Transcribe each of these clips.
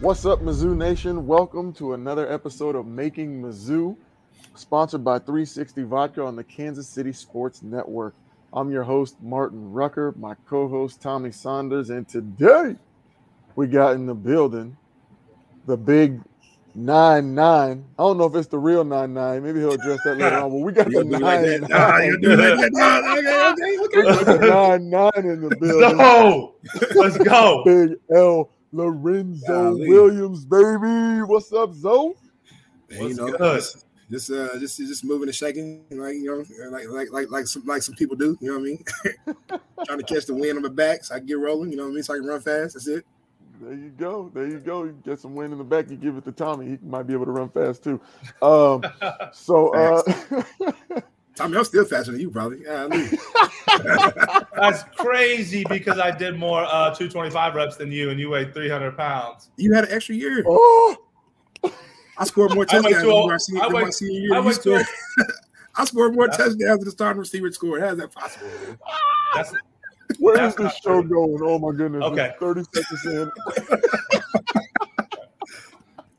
What's up, Mizzou Nation? Welcome to another episode of Making Mizzou, sponsored by 360 Vodka on the Kansas City Sports Network. I'm your host, Martin Rucker, my co host, Tommy Saunders, and today we got in the building the big 9 9. I don't know if it's the real 9 9. Maybe he'll address that later on, but we got the 9 9. Nah, you do like that. Nah, okay, okay, We got the 9 9 in the building. No, let's go. Big L. Lorenzo Golly. Williams, baby. What's up, Zoe? Man, What's you know, good? just just uh, just just moving and shaking, like you know, like like like like some like some people do. You know what I mean? Trying to catch the wind on my back so I can get rolling. You know what I mean? So I can run fast. That's it. There you go. There you go. You get some wind in the back. You give it to Tommy. He might be able to run fast too. Um, so uh, Tommy, I'm still faster than you, probably. Yeah, That's crazy because I did more uh, 225 reps than you, and you weighed 300 pounds. you had an extra year. oh, I scored more touchdowns than my senior, I than my senior year. I went to scored, I scored more That's- touchdowns than the starting receiver scored. How is that possible? man? That's where That's is this show true. going? Oh my goodness. Okay. It's 30 seconds in.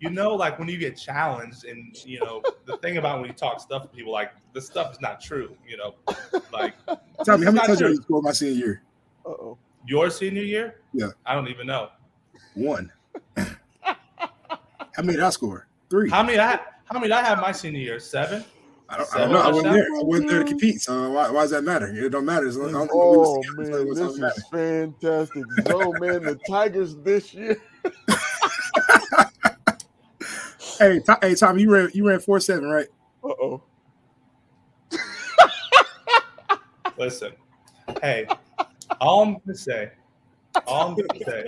You know, like when you get challenged, and you know the thing about when you talk stuff to people, like this stuff is not true. You know, like Tommy, how many not touchdowns true. you scored my senior year? Uh-oh. your senior year. Yeah. I don't even know One. how many did I score? Three. how many I how many did I have my senior year. Seven. I don't, I don't know. I wasn't there. I wasn't there to compete. So why, why does that matter? It don't matter. Long, don't Oh was together, so man, this doesn't matter. is fantastic. So man, the Tigers this year. Hey, hey, Tom, you ran you ran four seven, right? Uh-oh. Listen, hey, all I'm gonna say, all I'm gonna say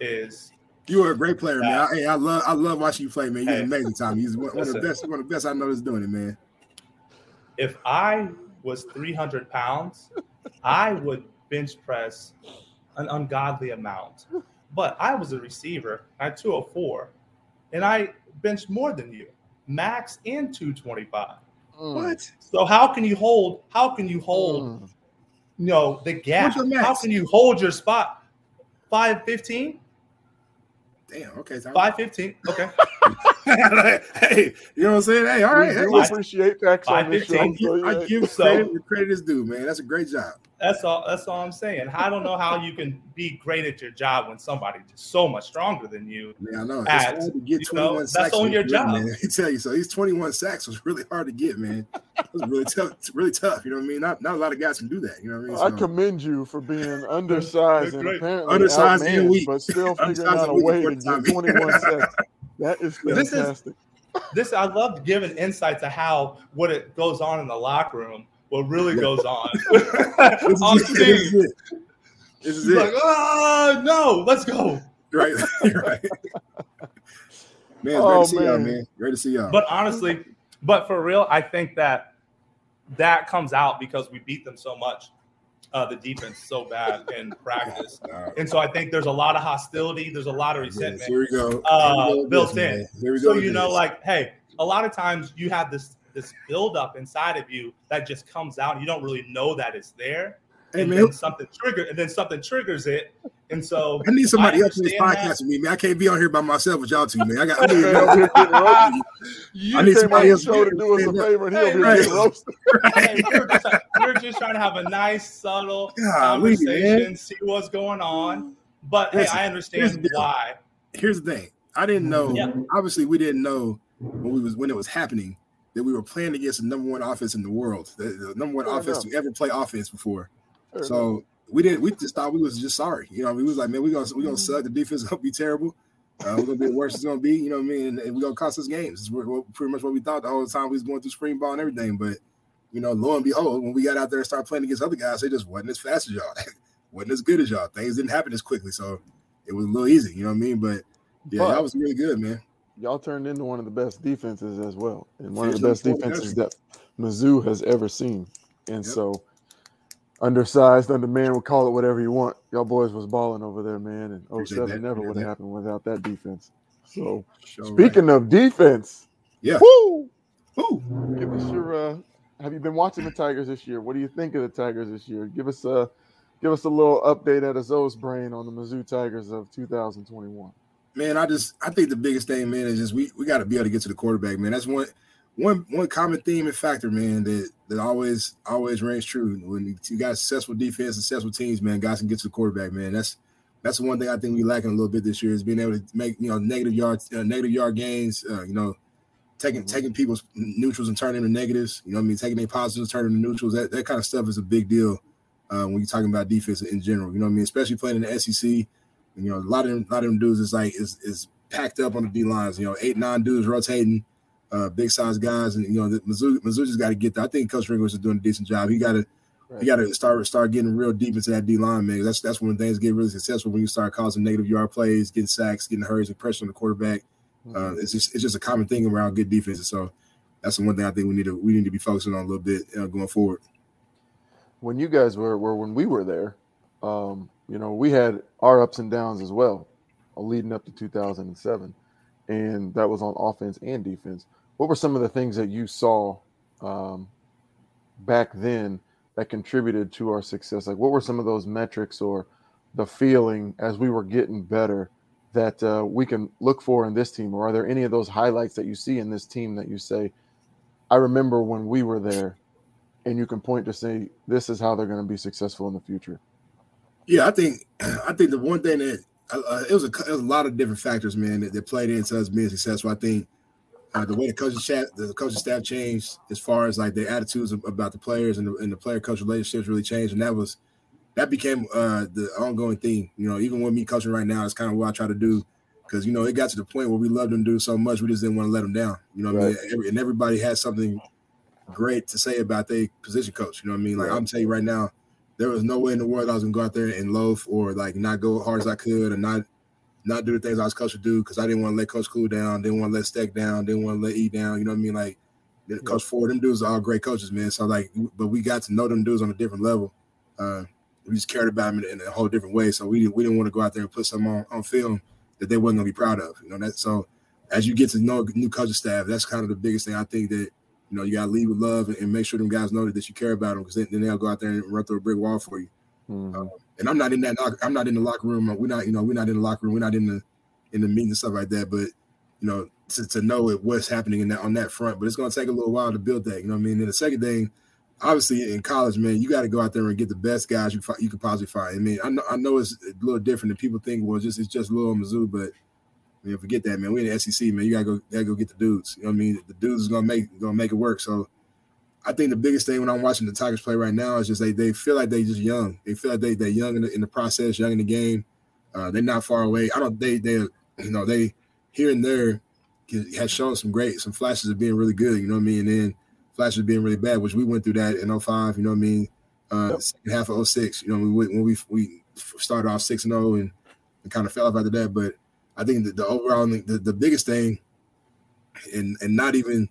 is You were a great player, man. I, hey, I love I love watching you play, man. You're Hey. amazing, Tom. He's one, one of the best. One of the best I know that's doing it, man. if I was 300 pounds, I would bench press an ungodly amount. But I was a receiver at 204, and I benched more than you, max and 225. Mm. What? So how can you hold? How can you hold? Mm. You know the gap. What's? How can you hold your spot? 515, Damn. Okay, Tom. 515. Okay, hey, you know what I'm saying? Hey, all right. we Hey, I- appreciate facts on this show. 5:15. I give So- credit where credit is due, man. That's a great job. That's all. That's all I'm saying. I don't know how you can be great at your job when somebody's just so much stronger than you. Man, I know. It's At, hard to get you know, 21 that's sacks. on your good, job. Man. I tell you, so these 21 sacks was really hard to get, man. It was really tough. It's really tough. You know what I mean? Not not a lot of guys can do that. You know what I mean? I commend you for being undersized and apparently Undersized and outmanned, weak. but still figuring out a way to get 21 sacks. That is This is- fantastic. this I love giving insight to how what it goes on in the locker room, what really goes on This on is it. This is it. This is He's it. like, oh no, let's go. right, right. Man, it's Oh, great to see y'all, man. man. Great to see y'all. But honestly, but for real, I think that that comes out because we beat them so much, uh, the defense so bad in practice, Uh, and so I think there's a lot of hostility, there's a lot of yes, resentment. here we go. Uh, Here we go with built this, in. Here we go. So with you know, like, hey, a lot of times you have this this buildup inside of you that just comes out. You don't really know that it's there. Hey, and man. then something trigger, and then something triggers it, and so I need somebody I else in this understand podcast with me, man. I can't be on here by myself with y'all two, man. I got. I Man, need, over here getting roasted. You I need came somebody else show to to do us a favor, and he over here Right. getting roasted. Hey, we're, just, we're just trying to have a nice, subtle Golly, conversation, man. see what's going on. But Listen, hey, I understand deal. why. Here's the thing. I didn't know. Yeah. Obviously, we didn't know when we was when it was happening that we were playing against the number one offense in the world, the, the number one Fair offense enough. to ever play offense before. Fair enough. So we didn't. We just thought we was just sorry. You know, we was like, man, we gonna we gonna suck. The defense gonna be terrible. Uh, we're gonna be worse. it's gonna be. You know what I mean? And, and we're gonna cost us games. It's pretty much what we thought the whole time we was going through spring ball and everything. But you know, lo and behold, when we got out there and started playing against other guys, they just wasn't as fast as y'all. wasn't as good as y'all. Things didn't happen as quickly, so it was a little easy. You know what I mean? But yeah, But- that was really good, man. Y'all turned into one of the best defenses as well, and one of the best defenses that Mizzou has ever seen. And Yep. so, undersized, undermanned, we'll call it whatever you want. Y'all boys was balling over there, man. And Appreciate 07 never would have happened without that defense. So, Sure, right. speaking of defense, Yeah. woo, Ooh. give us your. Uh, have you been watching the Tigers this year? What do you think of the Tigers this year? Give us a, give us a little update at a Zoe's brain on the Mizzou Tigers of 2021. Man, I just I think the biggest thing, man, is just we we got to be able to get to the quarterback, man. That's one one one common theme and factor, man, that that always always rings true. When you, got successful defense, successful teams, man, guys can get to the quarterback, man. That's that's the one thing I think we lacking a little bit this year is being able to make you know negative yards, uh, negative yard gains, uh, you know, taking Mhm. taking people's neutrals and turning them into negatives. You know, what I mean, taking their positives, turning them into neutrals. That that kind of stuff is a big deal uh, when you're talking about defense in general. You know, what I mean, especially playing in the SEC. You know, a lot of them, a lot of them dudes is like is is packed up on the D lines. You know, eight nine dudes rotating, uh, big size guys, and you know, the Mizzou, Mizzou just got to get there. I think Coach Ringles is doing a decent job. He got to you got to start start getting real deep into that D line, man. That's that's when things get really successful when you start causing negative yard plays, getting sacks, getting hurries, and pressure on the quarterback. Uh, it's just it's just a common thing around good defenses. So that's the one thing I think we need to we need to be focusing on a little bit uh, going forward. when you guys were, were when we were there, um, you know, we had our ups and downs as well, uh, leading up to 2007, and that was on offense and defense. What were some of the things that you saw um, back then that contributed to our success? Like, what were some of those metrics or the feeling as we were getting better that uh, we can look for in this team? Or are there any of those highlights that you see in this team that you say, I remember when we were there, and you can point to say this is how they're going to be successful in the future? Yeah, I think I think the one thing that uh, it was a it was a lot of different factors, man, that, that played into us being successful. I think uh, the way the coaching staff the coaching staff changed as far as like their attitudes about the players and the, and the player coach relationships really changed, and that was that became uh, the ongoing theme. You know, even with me coaching right now, it's kind of what I try to do because you know it got to the point where we loved them do so much, we just didn't want to let them down. You know, what I mean, and everybody has something great to say about their position coach. You know what I mean? Like I'm telling you right now, there was no way in the world I was gonna go out there and loaf or like not go as hard as I could and not not do the things I was coached to do because I didn't want to let Coach Cool down, didn't want to let Steck down, didn't want to let E down. You know what I mean? Like the Coach Ford, them dudes are all great coaches, man. So like, but we got to know them dudes on a different level. Uh, we just cared about them in, in a whole different way. So we didn't we didn't want to go out there and put something on, on film that they wasn't gonna be proud of. You know that. So as you get to know new coaching staff, that's kind of the biggest thing I think that you know you gotta lead with love and, and make sure them guys know that, that you care about them because then, then they'll go out there and run through a brick wall for you Mhm. and I'm not in that. I'm not in the locker room. We're not, you know, we're not in the locker room. We're not in the in the meeting and stuff like that. But you know, to, to know it, what's happening in that on that front. But it's going to take a little while to build that. You know what I mean? And the second thing, obviously, in college, man, you got to go out there and get the best guys you you can possibly find. I mean, I know I know it's a little different than people think. Well, just it's just little Mizzou, but. I mean, forget that, man. We in the SEC, man. You gotta go, gotta go get the dudes. You know what I mean? The dudes is gonna make gonna make it work. So, I think the biggest thing when I'm watching the Tigers play right now is just they they feel like they just young. They feel like they they're young in the, in the process, young in the game. Uh, they're not far away. I don't. They they you know they here and there has shown some great some flashes of being really good. You know what I mean? And then flashes of being really bad, which we went through that in 05, You know what I mean? Uh, Yep. second half of 06, You know when we when we we started off six and zero and, and kind of fell off after that. But I think that the overall the, the biggest thing, and and not even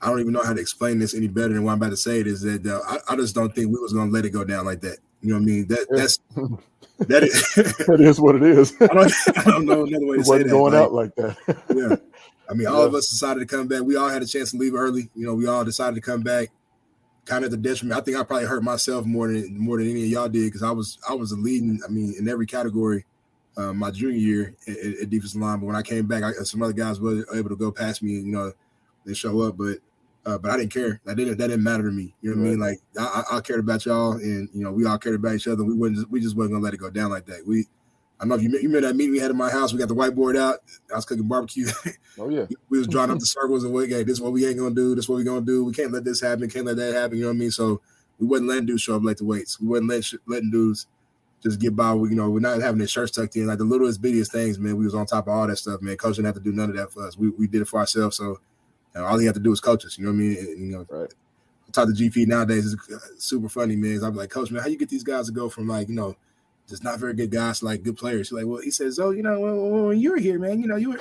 I don't even know how to explain this any better than what I'm about to say it is that uh, I, I just don't think we was gonna let it go down like that. You know what I mean? That Yeah. that's that is It is what it is. I don't, I don't know another way to it say wasn't that. going like, out like that. yeah. I mean, all of us decided to come back. We all had a chance to leave early. You know, we all decided to come back, kind of the detriment. I think I probably hurt myself more than more than any of y'all did because I was I was leading. I mean, in every category, uh, my junior year at, at, defensive line. But when I came back, I, some other guys were able to go past me and you know they show up. But uh, but I didn't care. That didn't that didn't matter to me. You know what right. I mean? Like I, I cared about y'all, and you know we all cared about each other. We wouldn't just, we just wasn't gonna let it go down like that. We I don't know if you, you remember that meeting we had in my house. We got the whiteboard out. I was cooking barbecue. Oh yeah. we was drawing up the circles and what, hey, this is what we ain't gonna do. This is what we gonna do. We can't let this happen. Can't let that happen. You know what I mean? So we wasn't letting dudes show up late to weights. We wasn't letting letting dudes just get by. We, you know, we're not having their shirts tucked in. Like the littlest bittiest things, man. We was on top of all that stuff, man. Coach didn't have to do none of that for us. We, we did it for ourselves. So you know, all he had to do was coach us. You know what I mean? And, you know, right. I talk to GP nowadays. It's uh, super funny, man. I'm like, Coach, man, how you get these guys to go from like, you know, just not very good guys to like good players? He's like, well, he says, oh, you know, when you were here, man, you know, you were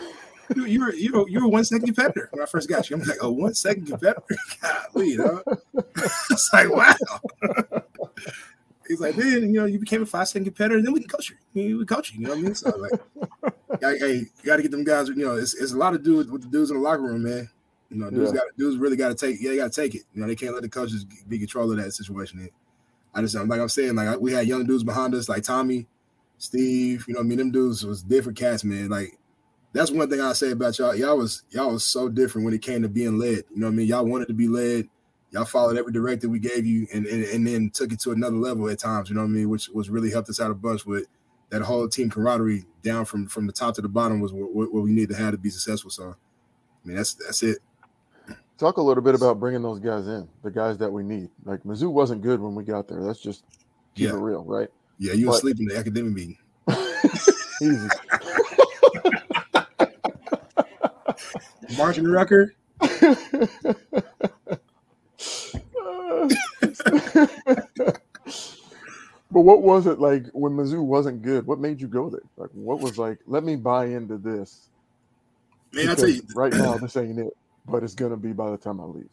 you, you were you were you were one second competitor when I first got you. I'm like, oh, one second competitor. Golly, you know? it's like, wow. He's like, then you know, you became a five second competitor, then we can coach you. We coach you. You know what I mean? So like, hey, you got to get them guys. You know, it's, it's a lot of dudes with the dudes in the locker room, man. You know, dudes yeah. got dudes really got to take. Yeah, they got to take it. You know, they can't let the coaches be control of that situation. I just like I'm saying, like we had young dudes behind us, like Tommy, Steve. You know, I mean, them dudes was different cats, man. Like that's one thing I say about y'all. Y'all was y'all was so different when it came to being led. You know what I mean? Y'all wanted to be led. Y'all followed every directive we gave you and, and, and then took it to another level at times, you know what I mean? Which was really helped us out a bunch with that whole team camaraderie down from from the top to the bottom was what, what we need to have to be successful. So I mean that's that's it. Talk a little bit about bringing those guys in, the guys that we need. Like Mizzou wasn't good when we got there. That's just keep yeah. it real, right? Yeah, you were asleep in the academic meeting. Easy. Martin Rucker. but what was it like when Mizzou wasn't good? What made you go there? Like, what was like? Let me buy into this. Man, I tell you, right now this ain't it, but it's gonna be by the time I leave.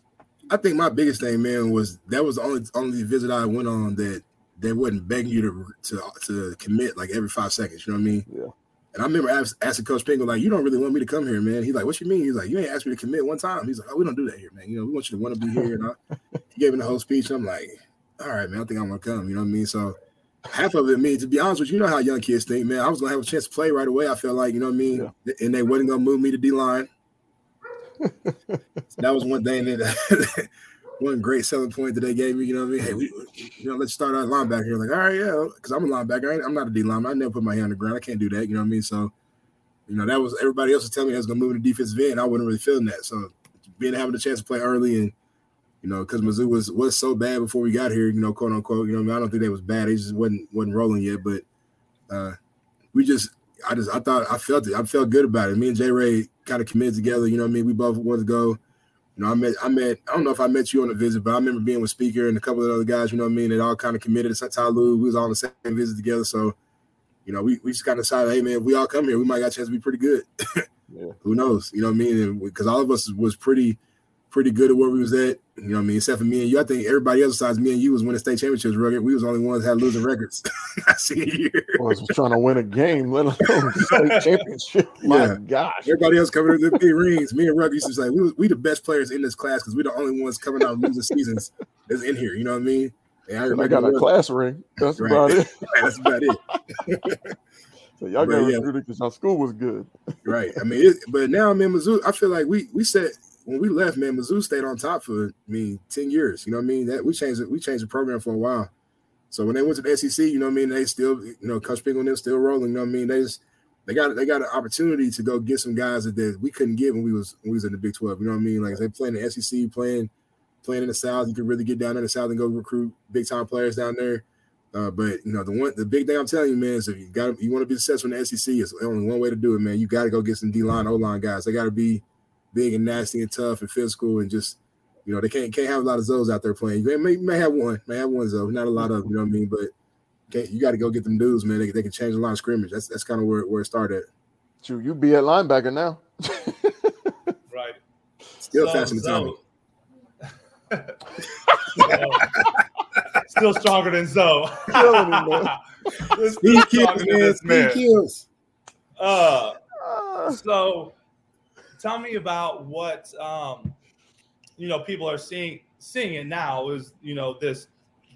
I think my biggest thing, man, was that was the only only visit I went on that they wasn't begging you to to to commit like every five seconds. You know what I mean? Yeah. And I remember asking Coach Pinkel, like, you don't really want me to come here, man. He's like, what you mean? He's like, you ain't asked me to commit one time. He's like, oh, we don't do that here, man. You know, we want you to want to be here. And I, he gave me the whole speech. I'm like, all right, man, I think I'm going to come. You know what I mean? So half of it, me, to be honest with you, you know how young kids think, man. I was going to have a chance to play right away. I felt like, you know what I mean? Yeah. And they wasn't going to move me to D line. so that was one thing that one great selling point that they gave me. You know what I mean? Hey, we, you know, let's start out linebacker. Like, all right, yeah, because I'm a linebacker. I am not a D lineman. I never put my hand on the ground. I can't do that. You know what I mean? So, you know, that was everybody else was telling me I was going to move to defensive end. I wasn't really feeling that. So, being having a chance to play early and you know, because Mizzou was was so bad before we got here, you know, quote unquote. You know, I, mean, I don't think they was bad. They just wasn't wasn't rolling yet. But uh, we just, I just, I thought I felt it. I felt good about it. Me and Jay Ray kind of committed together. You know, what I mean, we both wanted to go. You know, I met, I met, I don't know if I met you on a visit, but I remember being with Speaker and a couple of other guys, you know what I mean? They all kind of committed to Tyloo. We was all on the same visit together. So, you know, we, we just kind of decided, hey, man, if we all come here, we might got a chance to be pretty good. yeah. Who knows? You know what I mean? Because all of us was pretty – pretty good at where we was at. You know what I mean? Except for me and you. I think everybody else besides me and you was winning state championships record. We was the only ones that had losing records. I see. I was trying to win a game, let alone state championship. My yeah. gosh. Everybody else coming to the big rings. Me and Rucker used to say we we the best players in this class because we're the only ones coming out losing seasons that's in here. You know what I mean? And I, I got a class ring. That's right. about it. that's about it. so y'all got yeah. recruited because our school was good. right. I mean, it, but now I'm in Mizzou. I feel like we we said when we left, man, Mizzou stayed on top for I mean 10 years. You know what I mean? That we changed it, we changed the program for a while. So when they went to the SEC, you know what I mean, they still, you know, Coach Pinkel and them still rolling. You know what I mean? They just they got they got an opportunity to go get some guys that, that we couldn't get when we was when we was in the Big 12. You know what I mean? Like they playing the SEC, playing playing in the South, you could really get down in the South and go recruit big time players down there. Uh, but you know the one the big thing I'm telling you, man, is if you got you want to be successful in the SEC, it's only one way to do it, man. You got to go get some D line, O line guys. They got to be big and nasty and tough and physical and just you know they can't can't have a lot of those out there playing. You may, may have one, may have one though, not a lot of you know what I mean. But you got to go get them dudes, man. They, they can change a lot of scrimmage. That's that's kind of where where it started. True, you be at linebacker now. right. Still so, faster than so. Still stronger than Zoe. Killing him, man. Speed kills, man. Speed kills. Uh, so tell me about what um, you know people are seeing seeing it now is you know this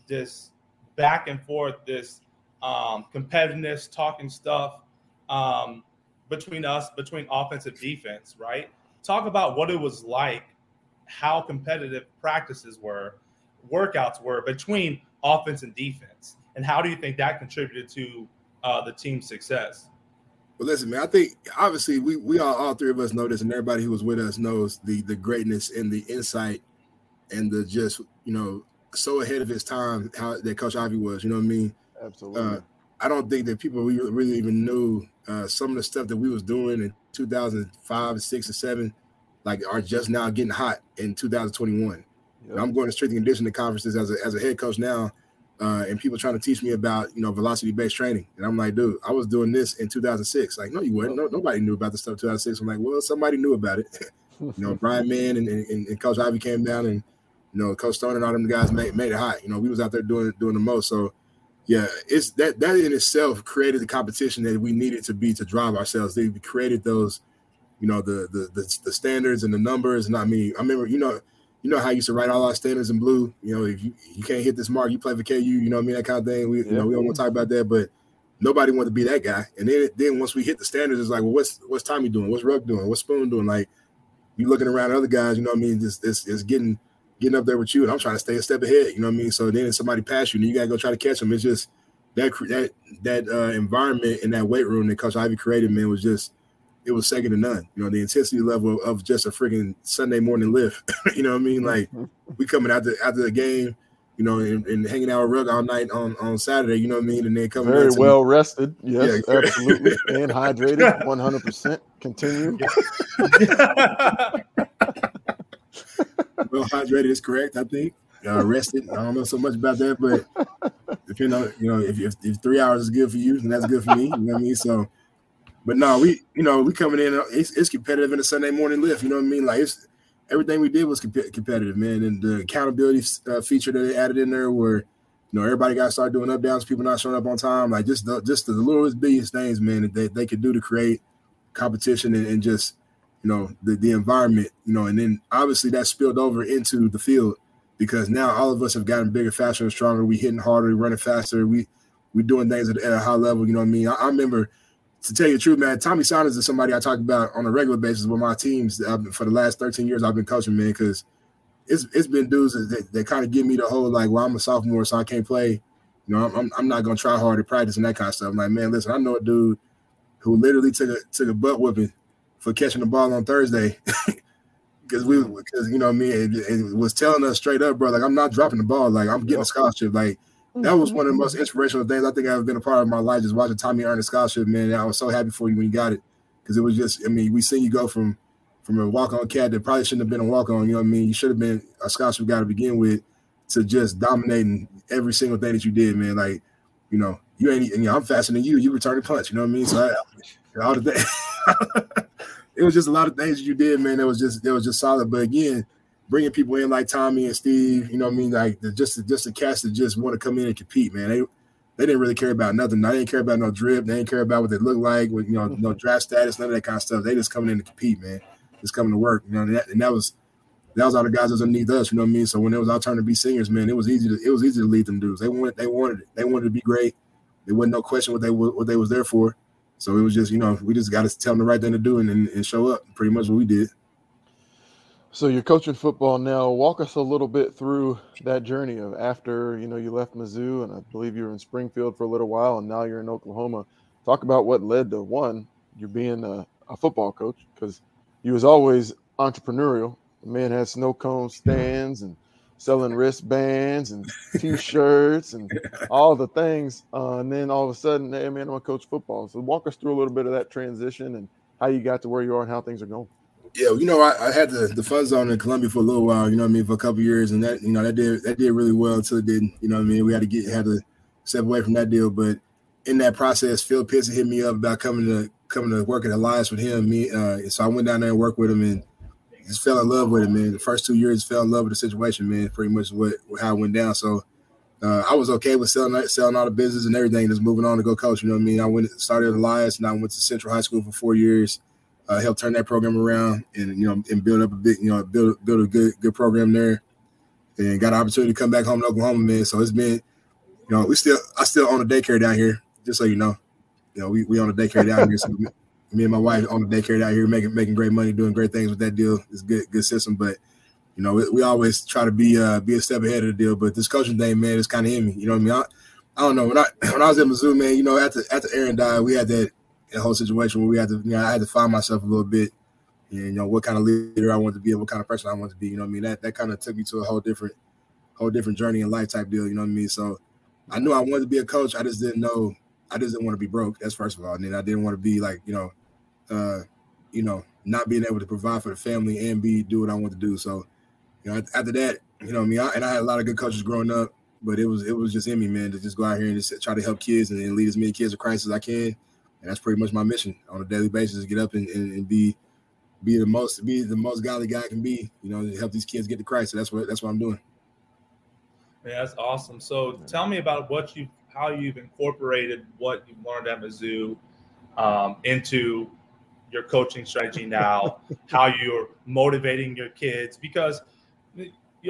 this back and forth, this um, competitiveness, talking stuff um, between us, between offense and defense, right? Talk about what it was like, how competitive practices were, workouts were between offense and defense, and how do you think that contributed to uh, the team's success? Well, listen, man. I think obviously we we all all three of us know this, and everybody who was with us knows the the greatness and the insight and the just you know so ahead of his time how that Coach Ivey was. You know what I mean? Absolutely. Uh, I don't think that people really, really even knew uh, some of the stuff that we was doing in 2005, and six, and seven, like are just now getting hot in 2021. Yep. I'm going to strength and conditioning conferences as a as a head coach now, uh, and people trying to teach me about you know velocity based training, and I'm like, dude, I was doing this in 2006. Like, no, you weren't. No, nobody knew about this stuff 2006. I'm like, well, somebody knew about it. you know, Bryan Mann and, and, and Coach Ivey came down and you know, Coach Stone and all them guys made, made it hot. You know, we was out there doing doing the most. So yeah, it's that that in itself created the competition that we needed to be to drive ourselves. They created those, you know, the the the, the standards and the numbers. And I mean, I remember, you know, you know how I used to write all our standards in blue. You know, if you, you can't hit this mark, you play for KU. You know what I mean? That kind of thing. We yeah. you know we don't want to talk about that, but nobody wanted to be that guy. And then then once we hit the standards, it's like, well, what's what's Tommy doing? What's Ruck doing? What's Spoon doing? Like you looking around other guys, you know what I mean? Just it's, it's getting getting up there with you, and I'm trying to stay a step ahead. You know what I mean? So then somebody pass you, and you gotta go try to catch them. It's just that that that uh, environment in that weight room that Coach Ivey created, man, was just it was second to none. You know, the intensity level of just a freaking Sunday morning lift. you know what I mean? Like we coming after after the game, you know, and, and hanging out with Rug all night on, on Saturday, you know what I mean? And then coming very well rested. Yes, yeah. absolutely. and hydrated 100 percent Continue. well hydrated is correct, I think. Uh, rested. I don't know so much about that, but depending on you know if, if, if three hours is good for you, then that's good for me. You know what I mean? So, but no, we you know we coming in. It's, it's competitive in a Sunday morning lift. You know what I mean? Like it's everything we did was comp- competitive, man. And the accountability uh, feature that they added in there, where you know everybody got to start doing up downs, people not showing up on time, like just the just the littlest biggest things, man, that they, they could do to create competition and, and just you know the the environment, you know, and then obviously that spilled over into the field because now all of us have gotten bigger, faster, and stronger. We hitting harder, running faster, we we doing things at, at, a high level. You know what I mean? I, I, remember to tell you the truth, man. Tommy Saunders is somebody I talk about on a regular basis with my teams been, for the last 13 years. I've been coaching, man, because it's it's been dudes that, that kind of give me the whole like, well, I'm a sophomore, so I can't play. You know, I'm, I'm not gonna try hard at practice and that kind of stuff. I'm like, man, listen, I know a dude who literally took a took a butt whooping for catching the ball on Thursday. Because we, because you know, me, it, it, was telling us straight up, bro. Like I'm not dropping the ball. Like I'm getting a scholarship. Like that was one of the most inspirational things I think I've been a part of my life. Just watching Tommy earn a scholarship, man. I was so happy for you when you got it because it was just. I mean, we seen you go from from a walk on cat that probably shouldn't have been a walk on. You know what I mean? You should have been a scholarship guy to begin with to just dominating every single thing that you did, man. Like, you know, you ain't. You know, I'm faster than you. You return the punch. You know what I mean? So I, all the things. it was just a lot of things you did, man. That was just it was just solid. But again, bringing people in like Tommy and Steve, you know what I mean? Like the, just just the cast that just want to come in and compete, man. They they didn't really care about nothing. They didn't care about no drip. They didn't care about what they look like, with you know, no mm-hmm. draft status, none of that kind of stuff. They just coming in to compete, man. Just coming to work, you know. And that, and that was that was all the guys that was underneath us, you know what I mean? So when it was our turn to be singers, man, it was easy to it was easy to lead them dudes. They wanted they wanted it. They wanted to be great. There wasn't no question what they what they was there for. So it was just, you know, we just got to tell them the right thing to do and, and show up. Pretty much what we did. So you're coaching football now. Walk us a little bit through that journey of after you know you left Mizzou, and I believe you were in Springfield for a little while, and now you're in Oklahoma. Talk about what led to one you being a, a football coach because you was always entrepreneurial. The man had snow cone stands and selling wristbands and t-shirts and all the things. Uh, and then all of a sudden, hey man, I'm gonna coach football. So walk us through a little bit of that transition and how you got to where you are and how things are going. Yeah, you know, I, I had the, the fun zone in Columbia for a little while, you know what I mean, for a couple years, and that you know that did that did really well until it didn't. You know what I mean? We had to get had to step away from that deal. But in that process, Phil Pitts hit me up about coming to coming to work at Alliance with him. Me, uh, so I went down there and worked with him and just fell in love with it, man. The first two years, fell in love with the situation, man. Pretty much what how it went down. So uh, I was okay with selling selling all the business and everything, just moving on to go coach. You know what I mean? I went started Elias, and I went to Central High School for four years. Uh, help turn that program around and you know and build up a big you know build build a good good program there, and got an opportunity to come back home to Oklahoma, man. So it's been, you know, we still I still own a daycare down here, just so you know. You know, we, we own a daycare down here. So me and my wife own a daycare down here, making making great money, doing great things with that deal. It's good good system, but you know, we, we always try to be uh be a step ahead of the deal. But this coaching thing, man, is kind of in me. You know what I mean? I, I don't know when I when I was at Mizzou, man. You know, after after Aaron died, we had that a whole situation where we had to, you know, I had to find myself a little bit, and you know, what kind of leader I wanted to be, what kind of person I wanted to be. You know, I mean, that that kind of took me to a whole different, whole different journey in life type deal. You know what I mean? So, I knew I wanted to be a coach. I just didn't know. I just didn't want to be broke. That's first of all, and then I didn't want to be like, you know, uh, you know, not being able to provide for the family and be do what I want to do. So, you know, after that, you know, I mean, I, and I had a lot of good coaches growing up, but it was it was just in me, man, to just go out here and just try to help kids and, and lead as many kids to Christ as I can and that's pretty much my mission on a daily basis: to get up and, and, and, be be the most be the most godly guy I can be. You know, help these kids get to Christ. So that's what that's what I'm doing. Yeah, that's awesome. So tell me about what you how you've incorporated what you've learned at Mizzou um, into your coaching strategy now, how you're motivating your kids because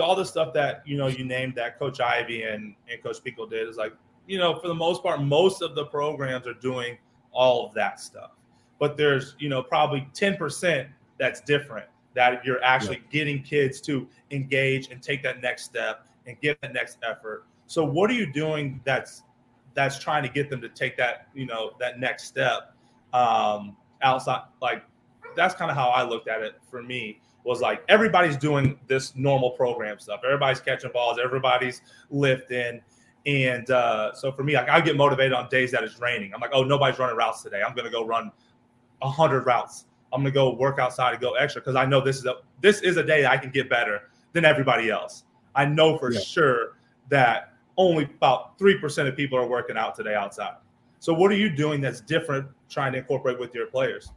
all the stuff that you know you named that Coach Ivey and, and Coach Pico did is like you know for the most part most of the programs are doing all of that stuff. But there's, you know, probably 10% that's different that you're actually yeah. getting kids to engage and take that next step and get that next effort. So what are you doing that's that's trying to get them to take that, you know, that next step um outside like that's kind of how I looked at it for me was like everybody's doing this normal program stuff. Everybody's catching balls, everybody's lifting and uh, so for me, like I get motivated on days that it's raining. I'm like, oh, nobody's running routes today. I'm gonna go run hundred routes. I'm gonna go work outside and go extra because I know this is a this is a day that I can get better than everybody else. I know for yeah. sure that only about three percent of people are working out today outside. So what are you doing that's different trying to incorporate with your players?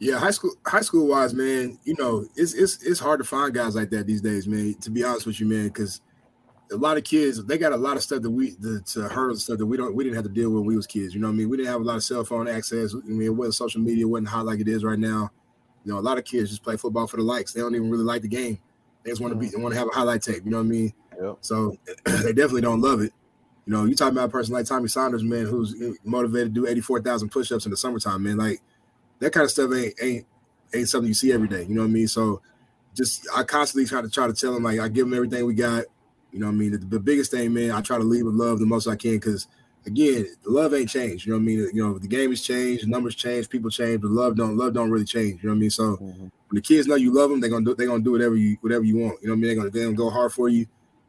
Yeah, high school high school wise, man, you know, it's it's it's hard to find guys like that these days, man. To be honest with you, man, because a lot of kids they got a lot of stuff that we the, to hurdles stuff that we don't we didn't have to deal with when we was kids. You know what I mean? We didn't have a lot of cell phone access. I mean, it wasn't social media wasn't hot like it is right now. You know, a lot of kids just play football for the likes. They don't even really like the game. They just want to be they want to have a highlight tape. You know what I mean? Yep. So they definitely don't love it. You know, you talking about a person like Tommy Saunders, man, who's motivated to do eighty four thousand push ups in the summertime, man. Like that kind of stuff ain't ain't ain't something you see every day. You know what I mean? So just I constantly try to try to tell them like I give them everything we got you know what I mean? The, the, biggest thing, man, I try to leave with love the most I can because again, the love ain't changed. You know what I mean? You know, the game has changed, the numbers change, people change, but love don't love don't really change. You know what I mean? So mm-hmm. when the kids know you love them, they're gonna do they're gonna do whatever you whatever you want. You know what I mean? They're gonna, they're gonna go hard for you.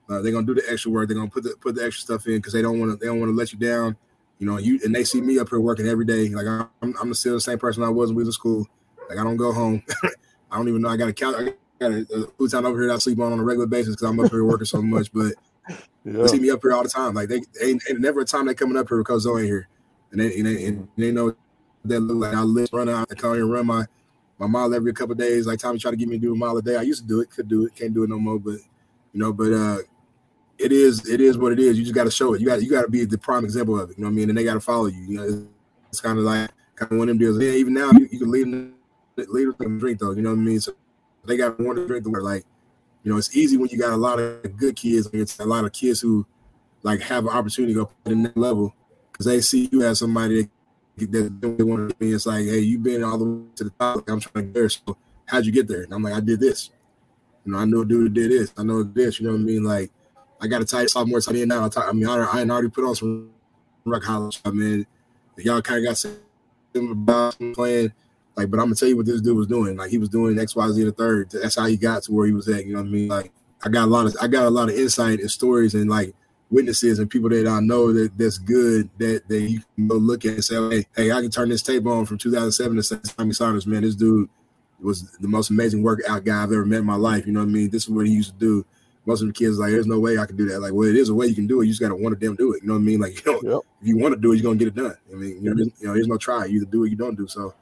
Uh, they're gonna do the extra work. They're gonna put the put the extra stuff in because they don't want to they don't want to let you down. You know, you and they see me up here working every day. Like I'm I'm still the same person I was when we was in school. Like I don't go home. I don't even know I got a couch. I got a, food time over here that I sleep on on a regular basis because I'm up here working so much. But yeah. They see me up here all the time. Like they ain't, ain't never a time they coming up here because Zoe here, and they and they, and they know that look like I live run out. I come here and run my my mile every couple days. Like Tommy tried to get me to do a mile a day. I used to do it, could do it, can't do it no more. But you know, but uh, it is it is what it is. You just got to show it. You got you got to be the prime example of it. You know what I mean? And they got to follow you. You know, it's kind of like kind of one of them deals. Yeah, even now you, you can leave them leave them drink though. You know what I mean? So they got one to drink the water. Like you know, it's easy when you got a lot of good kids against a lot of kids who like have an opportunity to go to the next level because they see you as somebody that, they want to be. It's like, hey, you've been all the way to the top. Like, I'm trying to get there. So how'd you get there? And I'm like, I did this. You know, I know a dude did this. I know this. You know what I mean? Like, I got a tight sophomore tight end now. I mean, I, I already put on some rock college. I mean, y'all kind of got some about playing like, but I'm gonna tell you what this dude was doing. Like, he was doing X, Y, Z the third. That's how he got to where he was at. You know what I mean? Like, I got a lot of I got a lot of insight and stories and like witnesses and people that I know that that's good that that you can go look at and say, hey, hey, I can turn this tape on from 2007 to say Tommy Saunders, man. This dude was the most amazing workout guy I've ever met in my life. You know what I mean? This is what he used to do. Most of the kids like, there's no way I can do that. Like, well, it is a way you can do it. You just gotta want to damn do it. You know what I mean? Like, you know, yep. if you want to do it, you're gonna get it done. I mean, you know, you know, there's no try. You either do it, you don't do. So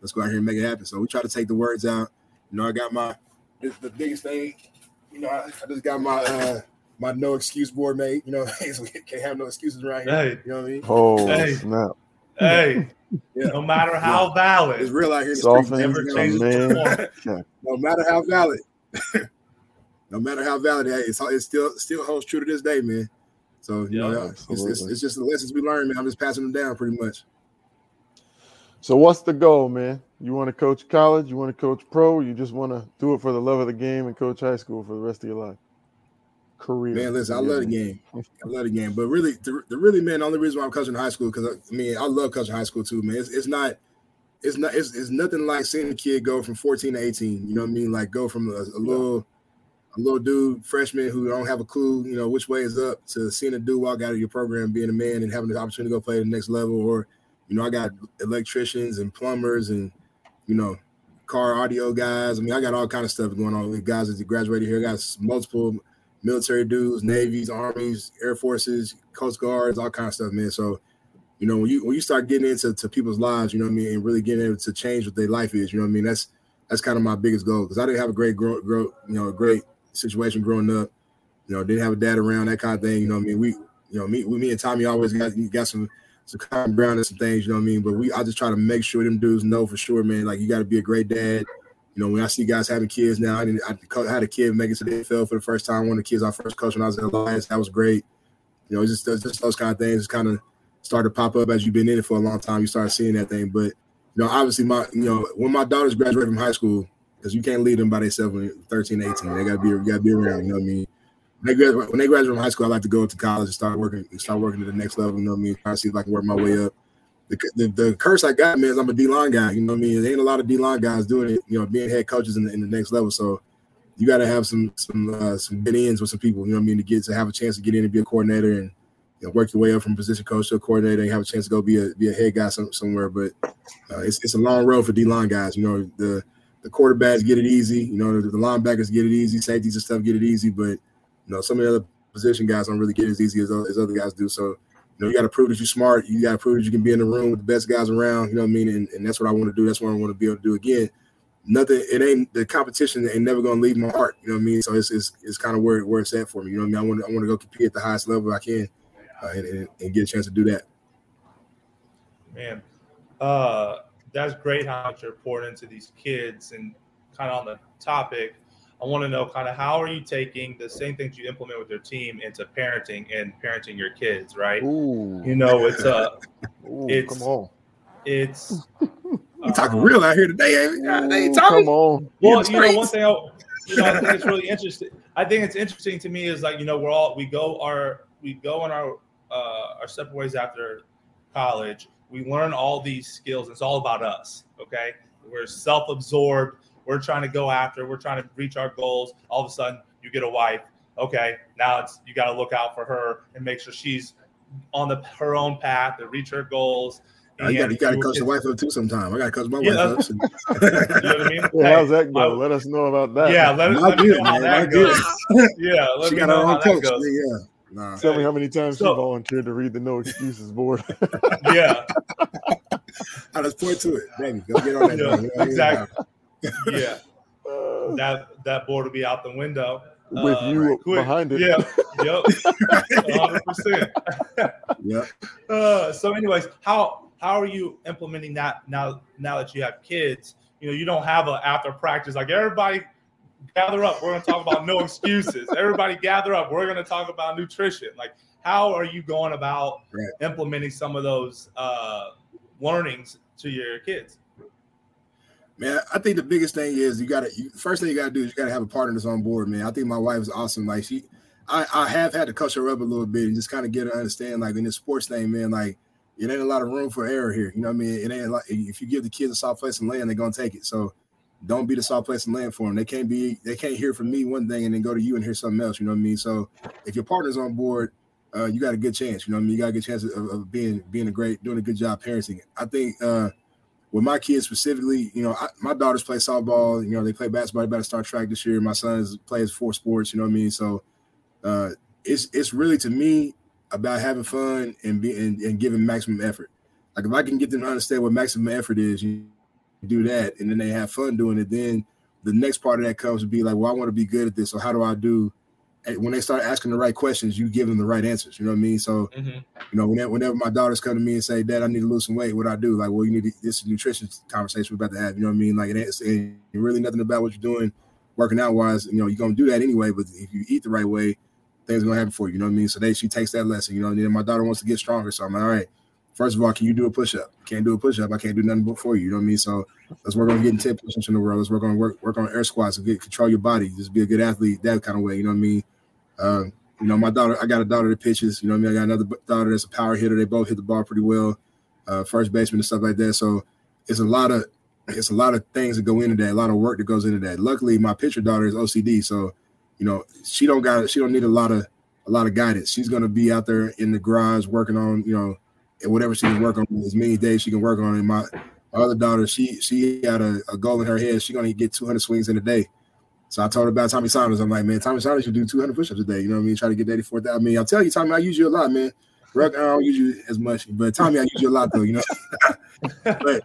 let's go out here and make it happen. So we try to take the words out. You know, I got my the biggest thing. You know, I, I just got my uh my no excuse board made. You know, we can't have no excuses around here. Hey. You know what I mean? Oh hey. snap! Hey, yeah. no matter how yeah. valid, it's real out here. Soften, never changes man. No matter how valid, no matter how valid, it's, it still still holds true to this day, man. So you yeah, know, it's, it's, it's, just the lessons we learn, man. I'm just passing them down, pretty much. So what's the goal, man? You want to coach college? You want to coach pro? you just want to do it for the love of the game and coach high school for the rest of your life? Career. Man, listen, I love the game. I love the game. But really, the, the really, man, the only reason why I'm coaching high school because I, I, mean, I love coaching high school too, man. It's, it's not, it's not, it's, it's nothing like seeing a kid go from 14 to 18. You know what I mean? Like go from a, a little a little dude, freshman who don't have a clue, you know, which way is up to seeing a dude walk out of your program, being a man and having the opportunity to go play the next level. Or, you know, I got electricians and plumbers and, you know, car audio guys. I mean, I got all kind of stuff going on with guys that graduated here. I got multiple military dudes, navies, armies, air forces, coast guards, all kind of stuff, man. So, you know, when you when you start getting into to people's lives, you know what I mean, and really getting able to change what their life is, you know what I mean. That's that's kind of my biggest goal because I didn't have a great grow, grow, you know, a great situation growing up. You know, didn't have a dad around, that kind of thing. You know, what I mean, we, you know, me, we, me and Tommy always got got some some common ground and some things. You know what I mean? But we, I just try to make sure them dudes know for sure, man. Like you got to be a great dad. You know, when I see guys having kids now, I, I had a kid make it to the NFL for the first time. One of the kids I first coached when I was in Alliance, that was great. You know, just, just those kind of things just kind of start to pop up as you've been in it for a long time. You start seeing that thing. But you know, obviously, my you know, when my daughters graduate from high school, because you can't leave them by themselves when 13, 18. They gotta be gotta be around, you know what I mean? When they graduate, when graduate from high school, I like to go to college and start working start working to the next level, you know what I mean? Try to see if I can work my way up. The, the, the curse I got, man, is I'm a D line guy. You know what I mean? There ain't a lot of D line guys doing it, you know, being head coaches in the, in the next level. So you got to have some some uh, some good ends with some people. You know what I mean? To get to have a chance to get in and be a coordinator and you know, work your way up from position coach to a coordinator and have a chance to go be a be a head guy some, somewhere. But uh, it's it's a long road for D line guys. You know the the quarterbacks get it easy. You know, the, the, linebackers get it easy. Safeties and stuff get it easy. But you know, some of the other position guys don't really get as easy as, as other guys do. So you know, you got to prove that you're smart. You got to prove that you can be in the room with the best guys around. You know what I mean? And, and that's what I want to do. That's what I want to be able to do again. Nothing. It ain't the competition ain't never gonna leave my heart. You know what I mean? So it's it's, it's kind of where where it's at for me. You know what I mean? I want I want to go compete at the highest level I can, uh, and, and, and get a chance to do that. Man, uh, that's great how you're pouring into these kids and kind of on the topic. I want to know kind of how are you taking the same things you implement with your team into parenting and parenting your kids, right? Ooh. You know, it's a, uh, it's, come on. it's. You talking um, real out here today, ain't you? Come on. Well, you know, one thing I, you know, I think it's really interesting. I think it's interesting to me is like you know we're all we go our we go in our uh, our separate ways after college. We learn all these skills. It's all about us. Okay, we're self-absorbed. We're trying to go after. We're trying to reach our goals. All of a sudden, you get a wife. Okay, now it's you got to look out for her and make sure she's on the her own path to reach her goals. Uh, you got you got to coach the wife up too sometime. I got to coach my yeah. wife up. you know what I mean? hey, how's that go? let us know about that. Yeah, let, us, let me know how that goes. yeah, let she me know own coach. Yeah. Nah. Tell me how many times so, she volunteered to read the no excuses board. yeah. I just point to it, baby. Go get on that. Yeah, exactly. Yeah. that that board will be out the window with uh, you right, behind it. Yeah, yep, hundred percent. Yeah. Uh, so, anyways, how how are you implementing that now? Now that you have kids, you know you don't have a after practice like everybody gather up. We're going to talk about no excuses. Everybody gather up. We're going to talk about nutrition. Like, how are you going about right. implementing some of those uh, learnings to your kids? Man, I think the biggest thing is you got to. First thing you got to do is you got to have a partner that's on board, man. I think my wife is awesome. Like she, I, I have had to coach her up a little bit and just kind of get her to understand, like in this sports thing, man. Like it ain't a lot of room for error here. You know what I mean? It ain't like if you give the kids a soft place and land, they're gonna take it. So don't be the soft place and land for them. They can't be. They can't hear from me one thing and then go to you and hear something else. You know what I mean? So if your partner's on board, uh, you got a good chance. You know what I mean? You got a good chance of, of being being a great, doing a good job parenting. I think. uh with my kids specifically, you know, I, my daughters play softball. You know, they play basketball. They better start track this year. My sons plays four sports. You know what I mean? So uh, it's it's really to me about having fun and being and, and, giving maximum effort. Like if I can get them to understand what maximum effort is, you do that, and then they have fun doing it. Then the next part of that comes to be like, well, I want to be good at this. So how do I do when they start asking the right questions, you give them the right answers. You know what I mean? So, mm-hmm. you know, whenever, whenever my daughters come to me and say, "Dad, I need to lose some weight," what I do? Like, well, you need to, this nutrition conversation we're about to have. You know what I mean? Like, it ain't, it ain't really nothing about what you're doing, working out wise. You know, you're gonna do that anyway. But if you eat the right way, things are gonna happen for you. You know what I mean? So they she takes that lesson. You know, and then my daughter wants to get stronger, so I'm like, all right. First of all, can you do a push up? Can't do a push up. I can't do nothing for you. You know what I mean? So let's work on getting 10 push ups in the world. Let's work on work work on air squats and get control your body. Just be a good athlete that kind of way. You know what I mean? Um, you know, my daughter, I got a daughter that pitches. You know, I mean, I got another daughter that's a power hitter. They both hit the ball pretty well, uh, first baseman and stuff like that. So it's a lot of it's a lot of things that go into that, a lot of work that goes into that. Luckily, my pitcher daughter is OCD, so you know she don't got she don't need a lot of a lot of guidance. She's gonna be out there in the garage working on you know whatever she can work on as many days she can work on. And my, my other daughter, she she had a, a goal in her head. She's gonna get 200 swings in a day. So I told about Tommy Saunders. I'm like, man, Tommy Saunders should do 200 push-ups a day. You know what I mean? Try to get 84. I mean, I'll tell you, Tommy, I use you a lot, man. Ruck, I don't use you as much, but Tommy, I use you a lot though. You know, but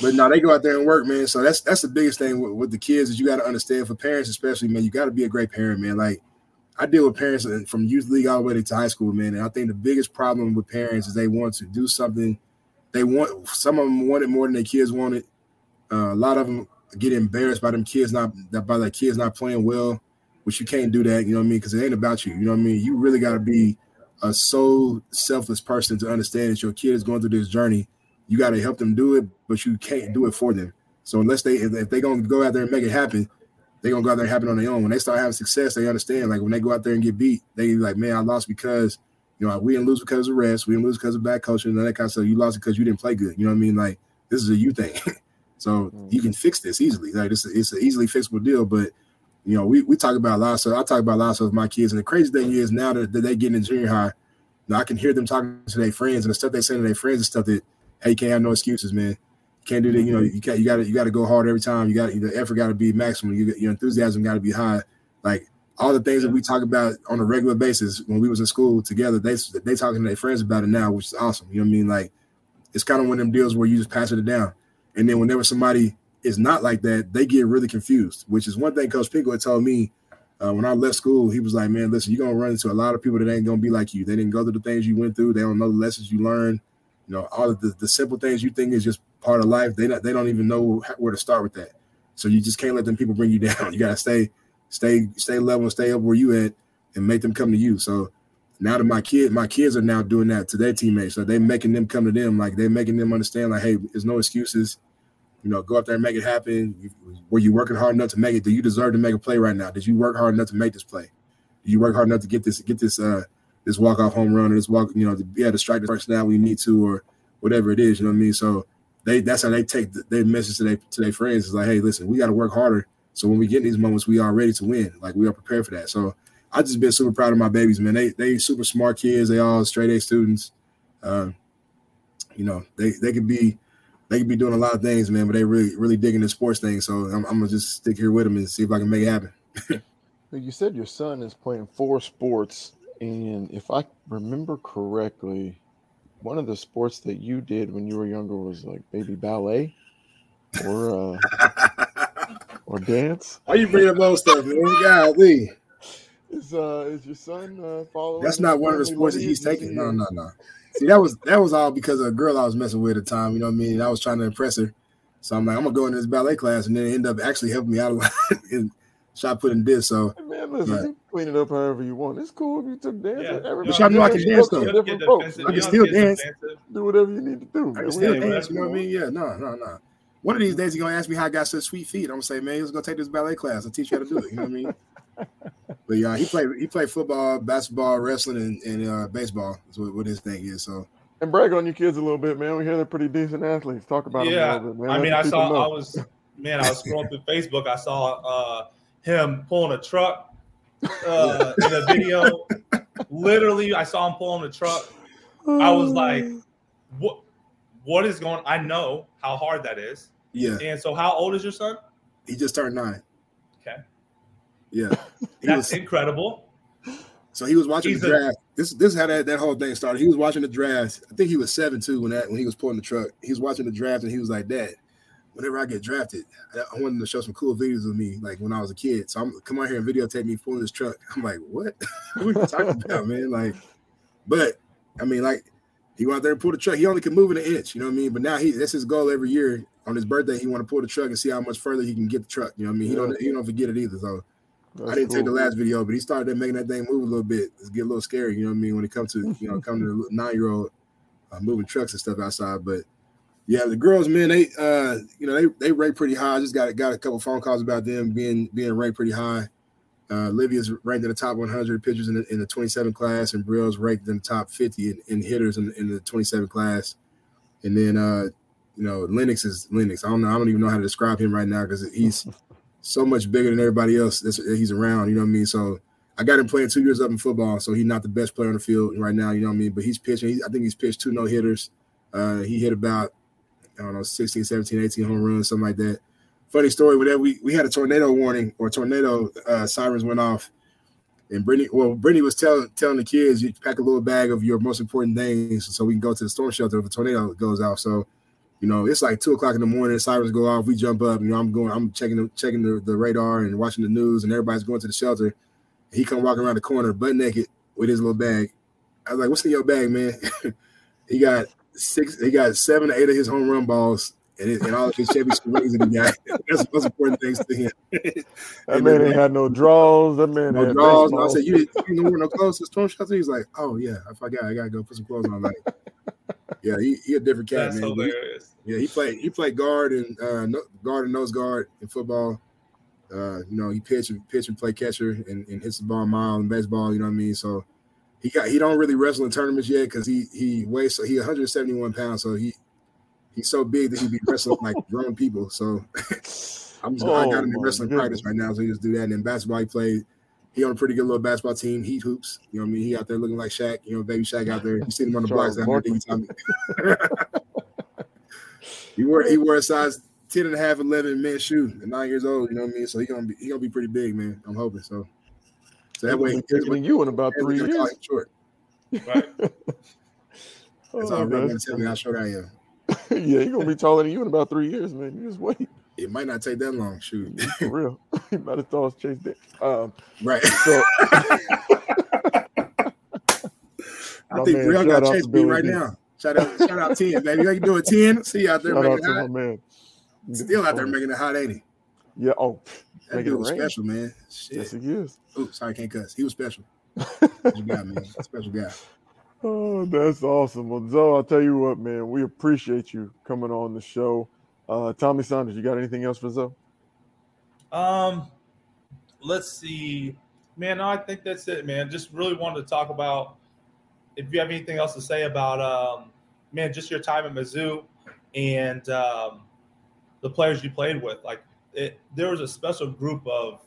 but no, they go out there and work, man. So that's that's the biggest thing with, with the kids is you got to understand for parents, especially, man. You got to be a great parent, man. Like I deal with parents from youth league all the way to high school, man. And I think the biggest problem with parents is they want to do something. They want some of them want it more than their kids want it. Uh, a lot of them get embarrassed by them kids not that by the kids not playing well, which you can't do that. You know what I mean? Because it ain't about you. You know what I mean? You really got to be a so selfless person to understand that your kid is going through this journey. You got to help them do it, but you can't do it for them. So unless they if, they're gonna go out there and make it happen, they're gonna go out there and happen on their own. When they start having success, they understand. Like when they go out there and get beat, they be like, man, I lost because you know we didn't lose because of rest, we didn't lose because of bad coaching, and that kind of stuff. You lost because you didn't play good. You know what I mean? Like this is a you thing. so mm-hmm. you can fix this easily. Like it's it's an easily fixable deal. But you know, we, we talk about a lot. So I talk about a lot of stuff with my kids. And the crazy thing is now that, that they get in junior high, now I can hear them talking to their friends and the stuff they say to their friends and stuff that, hey, you can't have no excuses, man can't do that. You know, you can't. You got to. You got to go hard every time. You got the effort. Got to be maximum. You, your enthusiasm got to be high. Like all the things that we talk about on a regular basis when we was in school together. They they talking to their friends about it now, which is awesome. You know what I mean? Like it's kind of one of them deals where you just pass it down. And then whenever somebody is not like that, they get really confused. Which is one thing Coach Pinkel had told me uh, when I left school. He was like, "Man, listen, you're gonna run into a lot of people that ain't gonna be like you. They didn't go through the things you went through. They don't know the lessons you learned. You know, all of the, the simple things you think is just part of life. They not, they don't even know where to start with that. So you just can't let them people bring you down. You gotta stay, stay, stay level stay up where you at, and make them come to you. So now that my kid, my kids are now doing that to their teammates. So they making them come to them. Like they're making them understand, like, hey, there's no excuses. You know, go up there and make it happen. were you working hard enough to make it? Do you deserve to make a play right now? Did you work hard enough to make this play? Do you work hard enough to get this, get this, uh, this walk off home run or this walk, you know, to be able to strike the when you need to, or whatever it is. You know what I mean? So they that's how they take the, their message to their to their friends is like, hey, listen, we got to work harder. So when we get in these moments, we are ready to win. Like we are prepared for that. So I just been super proud of my babies, man. They they super smart kids. They all straight A students. Uh, you know, they they could be they could be doing a lot of things, man. But they really really digging the sports thing. So I'm, I'm gonna just stick here with them and see if I can make it happen. you said your son is playing four sports, and if I remember correctly, one of the sports that you did when you were younger was like maybe ballet or uh or dance. Why you bring up those stuff, man? Golly. Is uh is your son uh following? That's not one of the sports that he's taking. No, no, no. See, that was that was all because of a girl I was messing with at the time. You know what I mean? I was trying to impress her. So I'm like, I'm gonna go into this ballet class, and then end up actually helping me out a lot and shot putting this. So hey man, listen, clean it up however you want. It's cool if you took dance. Yeah. But y'all know I can dance though. Different folks. I can still dance. Do whatever you need to do. I can still dance. You know what I mean? Yeah. No, no, no. One of these days, you're gonna ask me how I got such sweet feet. I'm gonna say, man, let's go take this ballet class. I'll teach you how to do it. You know what I mean? But yeah, he played he played football, basketball, wrestling, and, and uh, baseball. Is what, what his thing is. So and brag on your kids a little bit, man. We hear they're pretty decent athletes. Talk about yeah. them a little bit, man. I mean, I saw, know. I was, man, I was scrolling through Facebook. I saw uh, him pulling a truck uh, in a video. Literally, I saw him pulling the truck. I was like, "What? What is going?" I know how hard that is. Yeah. And so, how old is your son? He just turned nine. Yeah. That's was, incredible. So he was watching He's the draft. A, this this is how that, that whole thing started. He was watching the draft. I think he was seven too when that when he was pulling the truck. He was watching the draft and he was like, "Dad, whenever I get drafted, I wanted to show some cool videos of me, like when I was a kid. So I'm come out here and videotape me pulling this truck. I'm like, what? what are you talking about, man? Like, but I mean, like, he went out there and pulled the truck. He only could move an inch, you know what I mean? But now he that's his goal every year. On his birthday, he want to pull the truck and see how much further he can get the truck. You know what I mean? He don't he don't forget it either. So that's I didn't cool. take the last video, but he started making that thing move a little bit. It's get a little scary, you know what I mean, when it comes to you know, coming to nine year old uh, moving trucks and stuff outside. But yeah, the girls, man, they uh, you know, they they rate pretty high. I just got got a couple phone calls about them being being ranked pretty high. Uh, Livia's ranked in the top 100 pitchers in the, in the 27 class, and Brill's ranked in the top 50 in, in hitters in, in, the 27 class. And then, uh, you know, Lennox is Lennox. I don't know. I don't even know how to describe him right now because he's so much bigger than everybody else that he's around. You know what I mean? So I got him playing two years up in football, so he's not the best player on the field right now. You know what I mean? But he's pitching. I think he's pitched two no hitters. Uh, he hit about I don't know, 16, 17, 18 home runs, something like that. Funny story, whenever we, we had a tornado warning or tornado uh, sirens went off, and Brittany, well, Brittany was telling telling the kids, you pack a little bag of your most important things so we can go to the storm shelter if a tornado goes off. So, you know, it's like two o'clock in the morning, sirens go off, we jump up, you know, I'm going, I'm checking the checking the, the radar and watching the news, and everybody's going to the shelter. He come walking around the corner, butt naked, with his little bag. I was like, "What's in your bag, man?" he got six. He got seven or eight of his home run balls and, it, and all of his championship rings in the got. That's the most important things to him. that man ain't had no draws. That man no draws. No, I said, "You didn't, you didn't wear no clothes to storm shelter." He's like, "Oh yeah, I forgot. I gotta go put some clothes on." Like, yeah, he, he a different cat, That's man. Hilarious. He, yeah, he played he played guard and uh, no, guard and nose guard in football. Uh, you know, he pitch and pitch and play catcher and, and hits the ball mile in baseball. You know what I mean? So he got he don't really wrestle in tournaments yet because he he weighs so he 171 pounds, so he he's so big that he be wrestling like grown people. So I'm just oh, I got him in wrestling goodness. practice right now, so he just do that. And then basketball, he played. He on a pretty good little basketball team, Heat Hoops. You know what I mean? He out there looking like Shaq. You know, baby Shaq out there. You see him on the blocks down there. he wore he wore a size 10 and a half, 11 man shoe at nine years old. You know what I mean? So he gonna be he gonna be pretty big, man. I'm hoping so. So that way, taking you in about three years. Short. Right. That's oh, all Red gonna tell me how short I am. yeah, he's gonna be taller than you in about three years, man. You just wait. It might not take that long. Shoot, for real. he might have thought Chase did. Um, right. So, I think Real got Chase beat right now. Shout out, shout out 10, baby. You can do a 10. See you out there shout making out it hot. man. Still out there making it hot, ain't he? Yeah. Oh, that dude was special, man. Shit. Yes, he is. Oh, sorry, can't cuss. He was special. special guy, man. Special guy. Oh, that's awesome. Well, Zoe, I'll tell you what, man. We appreciate you coming on the show. Uh, Tommy Saunders, you got anything else for Zoe? Um, let's see, man. No, I think that's it, man. Just really wanted to talk about if you have anything else to say about, um, man, just your time at Mizzou and um, the players you played with. Like, it, there was a special group of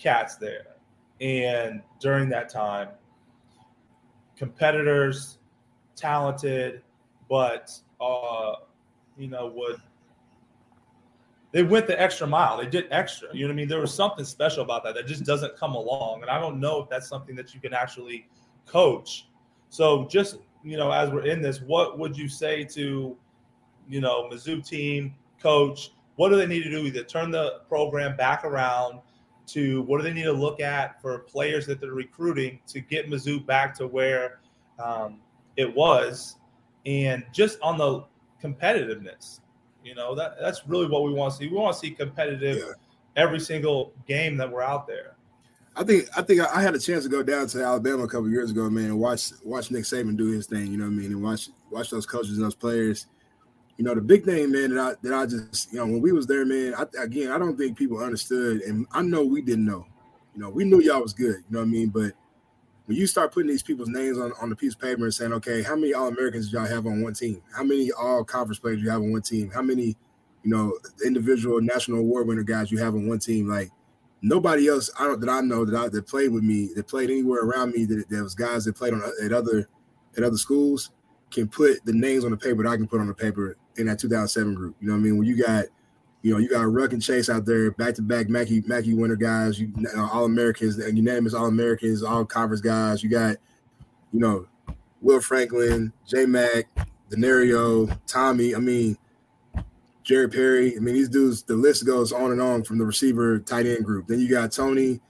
cats there, and during that time, competitors, talented, but uh, you know would they went the extra mile. They did extra. You know what I mean? There was something special about that that just doesn't come along, and I don't know if that's something that you can actually coach. So just you know, as we're in this, what would you say to you know Mizzou team coach? What do they need to do? Either turn the program back around to what do they need to look at for players that they're recruiting to get Mizzou back to where um, it was, and just on the competitiveness. You know that that's really what we want to see. We want to see competitive yeah. every single game that we're out there. I think I think I had a chance to go down to Alabama a couple years ago, man, and watch watch Nick Saban do his thing. You know what I mean, and watch watch those coaches and those players. You know, the big thing, man, that I that I just you know when we was there, man. I, again, I don't think people understood, and I know we didn't know. You know, we knew y'all was good. You know what I mean, but when you start putting these people's names on, on the piece of paper and saying, okay, how many All Americans do y'all have on one team? How many All Conference players do you have on one team? How many, you know, individual national award winner guys you have on one team? Like nobody else I don't that I know that I, that played with me that played anywhere around me that there was guys that played on at other at other schools can put the names on the paper that I can put on the paper in that 2007 group. You know what I mean? When you got you know, you got Ruck and Chase out there, back to back Mackey Mackey winner guys, you uh, all Americans, and unanimous all Americans, all conference guys. You got, you know, Will Franklin, J Mac, Danario, Tommy. I mean, Jerry Perry. I mean, these dudes, the list goes on and on from the receiver tight end group. Then you got Tony,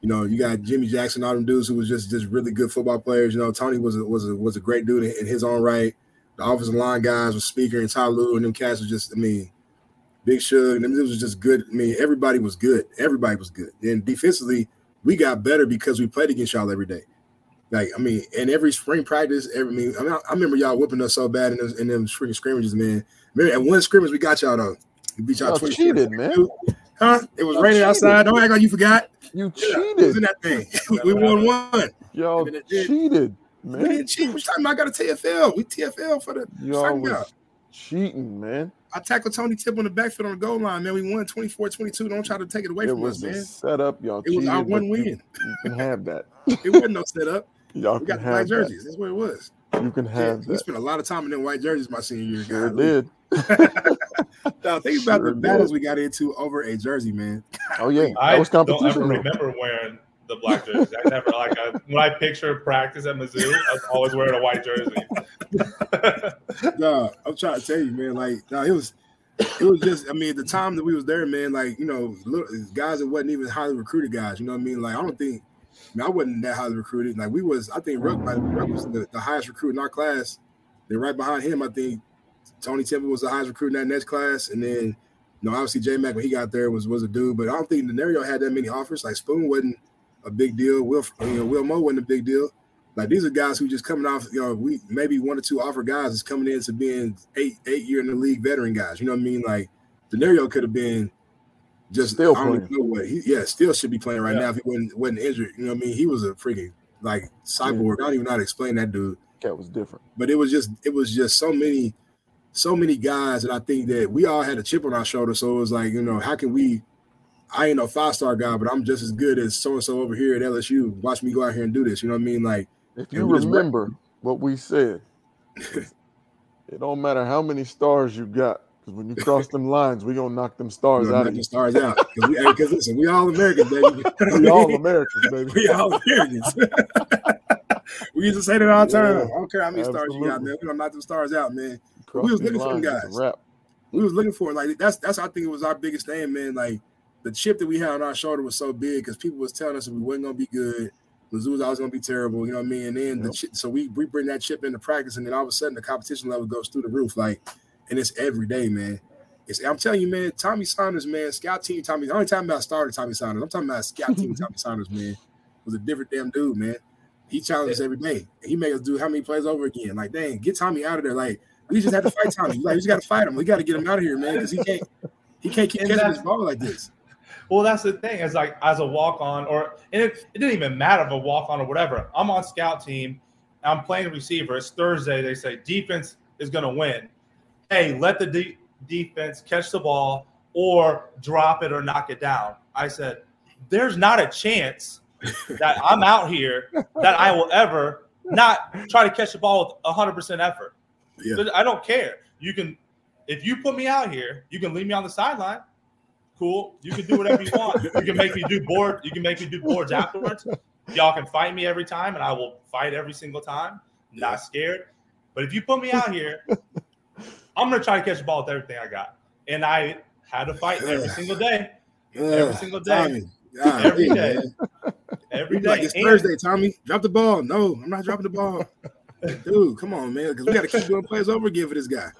you know, you got Jimmy Jackson, all them dudes who was just just really good football players. You know, Tony was a, was a, was a great dude in, his own right. The offensive line guys was Spieker and Ty Lue, and them cats was just, I mean, Big Shug, and them was just good. I mean, everybody was good. Everybody was good. And defensively, we got better because we played against y'all every day. Like, I mean, and every spring practice, every I mean, I, mean, I remember y'all whipping us so bad in, those, in them freaking scrimmages, man. Remember, at one scrimmage we got y'all though. We beat y'all, y'all cheated, man. Huh? It was y'all raining cheated. outside. Don't act like you forgot. You cheated. was in that thing. we won one. Y'all cheated, man. We didn't cheat. Which time I got a TFL? We TFL for the y'all was cheating, man. I tackled Tony Tip on the backfield on the goal line, man. We won 24-22. Don't try to take it away it from us, man. Set up, y'all. It was our one win. You, you, can have that. it wasn't no setup. Y'all we got the white jerseys. That. That's what it was. You can have yeah, that. We spent a lot of time in them white jerseys my senior year. Sure did. now think about the battles we got into over a jersey, man. Oh yeah, that I was competition. don't ever remember wearing the black jersey. I never like I, when I picture practice at Mizzou, I was always wearing a white jersey. no, I'm trying to tell you, man. Like, no, it was it was just, I mean, the time that we was there, man, like, you know, guys that wasn't even highly recruited guys, you know what I mean? Like, I don't think, I, mean, I wasn't that highly recruited. Like, we was, I think Ruck, Ruck was the, the, highest recruit in our class. Then right behind him, I think Tony Temple was the highest recruit in that next class. And then, you know, obviously J Mac, when he got there, was was a dude. But I don't think Danario had that many offers. Like, Spoon wasn't a big deal. Will, you know, Will Mo wasn't a big deal. Like these are guys who just coming off, you know, we maybe one or two offer guys is coming into being eight eight year in the league veteran guys. You know what I mean? Like Danario could have been just still I don't know what he yeah, still should be playing right yeah. now if he wasn't wasn't injured. You know what I mean? He was a freaking like cyborg. Yeah. I don't even know how to explain that dude. That was different. But it was just it was just so many so many guys that I think that we all had a chip on our shoulder. So it was like, you know, how can we I ain't no five star guy, but I'm just as good as so and so over here at LSU. Watch me go out here and do this. You know what I mean? Like if you remember what we said, it don't matter how many stars you got. Because when you cross them lines, we gonna knock them stars out of you. Stars out. Because we, listen, we all Americans, baby. we all Americans, baby. we all Americans. we used to say that all the time. Yeah, I don't care how many absolutely. stars you got, man. We gonna knock them stars out, man. We was looking for them guys. We was looking for it. Like that's that's I think it was our biggest thing, man. Like the chip that we had on our shoulder was so big because people was telling us we wasn't gonna be good. Mizzou was always going to be terrible. You know what I mean? And then yep. the chip, so we, we bring that chip into practice, and then all of a sudden the competition level goes through the roof. Like, and it's every day, man. It's, I'm telling you, man. Tommy Saunders, man, scout team Tommy. The only time about starter Tommy Saunders. I'm talking about scout team Tommy Saunders, man. Was a different damn dude, man. He challenges every day. He made us do how many plays over again. Like, dang, get Tommy out of there. Like, we just had to fight Tommy. Like, we just got to fight him. We got to get him out of here, man, because he can't he can't keep catching this ball like this. Well, that's the thing. Is like as a walk on, or and it, it didn't even matter if a walk on or whatever. I'm on scout team. I'm playing receiver. It's Thursday. They say defense is going to win. Hey, let the de- defense catch the ball or drop it or knock it down. I said, there's not a chance that I'm out here that I will ever not try to catch the ball with 100% effort. Yeah. I don't care. You can, if you put me out here, you can leave me on the sideline cool. You can do whatever you want. You can make me do board. You can make me do boards afterwards. Y'all can fight me every time, and I will fight every single time. Not scared. But if you put me out here, I'm gonna try to catch the ball with everything I got. And I had to fight every single day. Every single day. God, every day. Every day. Like it's and, Thursday, Tommy. Drop the ball. No, I'm not dropping the ball. Dude, come on, man. Because we got to keep doing plays over again for this guy.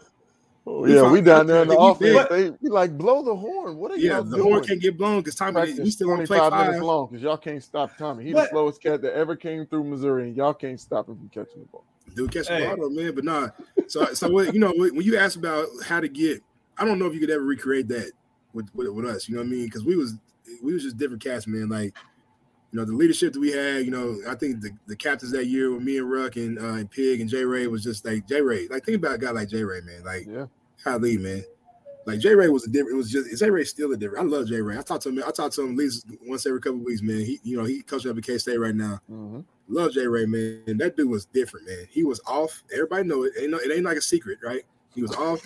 Oh, yeah, we down there in the offense. They we like blow the horn. What are yeah, y'all doing? Yeah, the doing? horn can't get blown because Tommy Practice we still only play five five minutes long because y'all can't stop Tommy. He's the slowest cat that ever came through Missouri, and y'all can't stop him from catching the ball. Dude, catch the ball, though, man. But nah. So, so what, you know, when you ask about how to get, I don't know if you could ever recreate that with with, with us. You know what I mean? Because we was we was just different cats, man. Like you know, the leadership that we had, you know, I think the, the captains that year with me and Ruck and uh, and Pig and J Ray was just like J Ray. Like think about a guy like J Ray, man. Like yeah. Golly, man. Like J Ray was a different. It was just J Ray still a different. I love J Ray. I talk to him. I talk to him at least once every couple weeks, man. He, you know, he coaching up at K State right now. Mm-hmm. Love J Ray, man. That dude was different, man. He was off. Everybody know it. Ain't no, it ain't like a secret, right? He was off,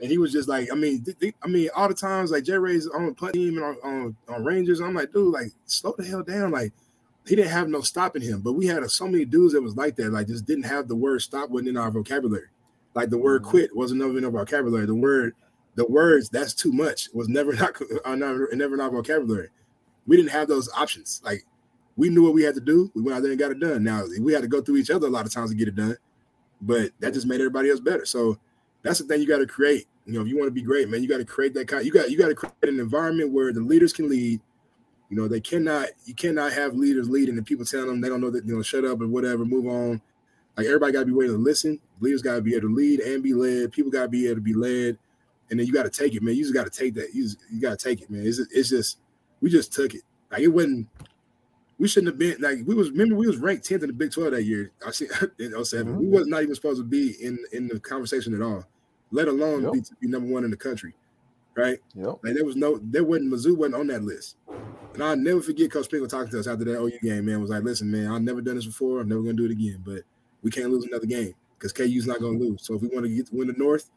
and he was just like, I mean, th- th- I mean, all the times like Jay Ray's on the punt team and on, on, on Rangers. I'm like, dude, like slow the hell down. Like he didn't have no stopping him, but we had so many dudes that was like that. Like just didn't have the word stop wasn't in our vocabulary. Like the word mm-hmm. quit wasn't even in our vocabulary. The word the words "that's too much" was never not uh, never, never in our vocabulary. We didn't have those options. Like we knew what we had to do. We went out there and got it done. Now we had to go through each other a lot of times to get it done, but that just made everybody else better. So that's the thing you got to create. You know, if you want to be great, man, you got to create that kind. You got you got to create an environment where the leaders can lead. You know, they cannot. You cannot have leaders leading and people telling them they don't know that. You know, shut up or whatever, move on. Like everybody got to be willing to listen. Leaders got to be able to lead and be led. People got to be able to be led, and then you got to take it, man. You just got to take that. You just, you got to take it, man. It's it's just we just took it. Like it wasn't we shouldn't have been like we was remember we was ranked 10th in the Big 12 that year. I see in 7 mm-hmm. We was not even supposed to be in in the conversation at all, let alone yep. be, be, number one in the country. Right? Yep. Like there was no there wasn't Mizzou wasn't on that list. And I'll never forget Coach Pinkel talking to us after that OU game, man. Was like, listen, man, I've never done this before. I'm never gonna do it again. But we can't lose another game because KU's not gonna lose. So if we want to get win the North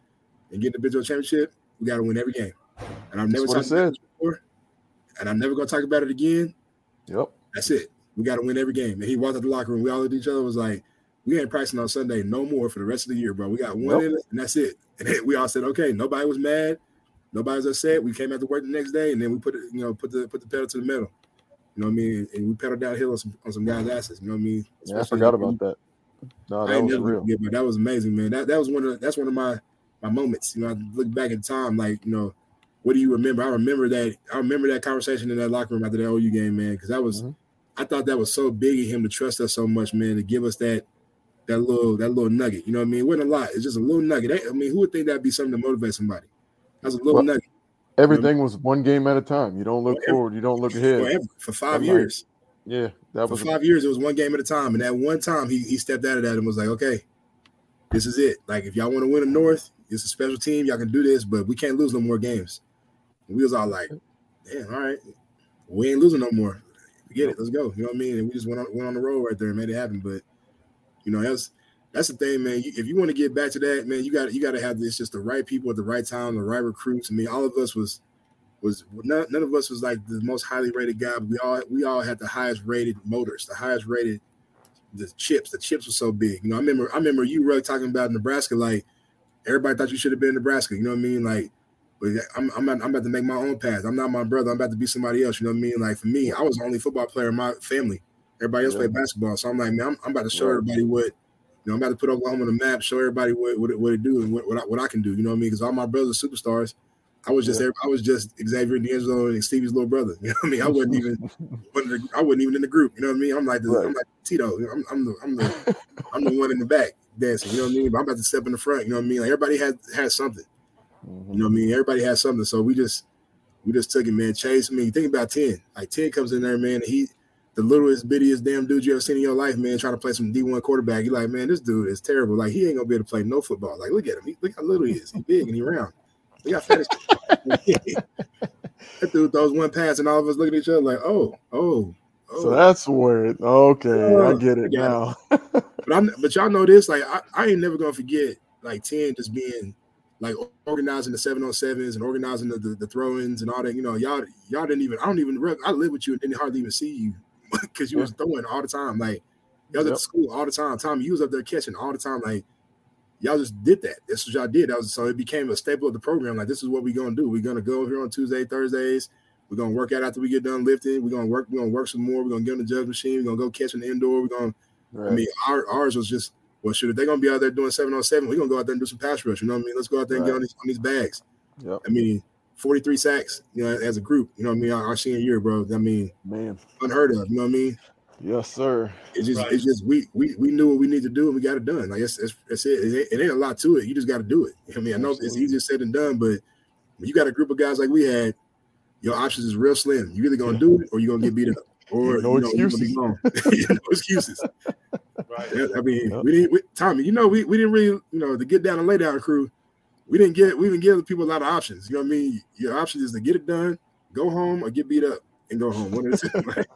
and get the Big 12 championship, we gotta win every game. And I've never talked about it before, and I'm never gonna talk about it again. Yep. That's it. We got to win every game. And he walked out the locker room. We all looked at each other. Was like, we ain't practicing on Sunday no more for the rest of the year, bro. We got one nope. in it, and that's it. And we all said, okay. Nobody was mad. Nobody was upset. We came out to work the next day, and then we put it, you know, put the put the pedal to the metal. You know what I mean? And we pedaled downhill on some on some guys' asses. You know what I mean? Especially yeah, I forgot about that. No, that was real. Forget, but that was amazing, man. That that was one of that's one of my my moments. You know, I look back in time, like you know, what do you remember? I remember that. I remember that conversation in that locker room after that OU game, man, because that was. Mm-hmm I thought that was so big of him to trust us so much, man, to give us that that little that little nugget. You know what I mean? It wasn't a lot. It's just a little nugget. I mean, who would think that'd be something to motivate somebody? That's a little well, nugget. Everything you know? was one game at a time. You don't look Forever. forward. You don't look ahead. Forever. For five years. yeah, that was for five years. It was one game at a time, and that one time he he stepped out of that and was like, okay, this is it. Like if y'all want to win the North, it's a special team. Y'all can do this, but we can't lose no more games. And we was all like, damn, all right, we ain't losing no more forget it. Let's go. You know what I mean? And we just went on, went on the road right there and made it happen. But you know, that's that's the thing, man. if you want to get back to that, man, you got you got to have this just the right people at the right time, the right recruits. I mean, all of us was was none, none of us was like the most highly rated guy. But we all we all had the highest rated motors, the highest rated the chips. The chips were so big. You know, I remember I remember you really talking about Nebraska like everybody thought you should have been in Nebraska. You know what I mean? Like but I'm I'm, I'm about to make my own path. I'm not my brother. I'm about to be somebody else. You know what I mean? Like for me, I was the only football player in my family. Everybody else yeah. played basketball. So I'm like, man, I'm, I'm about to show everybody what you know. I'm about to put Oklahoma on the map, show everybody what what it, what it do and what what I, what I can do. You know what I mean? Because all my brothers are superstars. I was just yeah. I was just Xavier D'Angelo and Stevie's little brother. You know what I mean? I wasn't even I wasn't even in the group. You know what I mean? I'm like the, right. I'm like Tito. I'm, I'm the I'm the I'm the one in the back dancing. You know what I mean? But I'm about to step in the front. You know what I mean? Like everybody has has something. Mm-hmm. You know what I mean? Everybody has something. So we just we just took it, man. Chase, I mean, think about 10. Like 10 comes in there, man. He the littlest, bittiest damn dude you ever seen in your life, man, trying to play some D1 quarterback. You're like, man, this dude is terrible. Like, he ain't gonna be able to play no football. Like, look at him. He, look how little he is. He's big and he round. He got fat That dude throws one pass, and all of us look at each other like, oh, oh, oh. So that's where it okay, uh, I get it I now. it. but I'm but y'all know this, like I, I ain't never gonna forget like 10 just being like organizing the seven on sevens and organizing the, the, the throw-ins and all that. You know, y'all y'all didn't even I don't even I live with you and didn't hardly even see you because you yeah. was throwing all the time. Like y'all yep. at school all the time. Tommy, you was up there catching all the time. Like y'all just did that. That's what y'all did. That was so it became a staple of the program. Like this is what we're gonna do. We're gonna go here on Tuesday, Thursdays. We're gonna work out after we get done lifting. We're gonna work. We're gonna work some more. We're gonna get on the Jugs machine. We're gonna go catch an indoor. We're gonna. Right. I mean, our, ours was just well, shoot, if they're gonna be out there doing seven on seven, we're gonna go out there and do some pass rush. You know what I mean? Let's go out there and right. get on these on these bags. Yep. I mean, 43 sacks, you know, as a group, you know what I mean? Our, our senior year, bro. I mean, man, unheard of, you know what I mean? Yes, sir. It's just, right. it's just we we we knew what we need to do and we got it done. Like it's, it's, it's it. It ain't, it ain't a lot to it. You just got to do it. I mean, I know Absolutely. it's easier said than done, but when you got a group of guys like we had, your options is real slim. You either gonna do it or you're gonna get beat up, or no you know, excuses. no excuses. Right. Yeah, I mean, yep. we didn't, we, Tommy. You know, we, we didn't really, you know, to get down and lay down crew. We didn't get, we didn't give people a lot of options. You know what I mean? Your option is to get it done, go home, or get beat up and go home. What is it?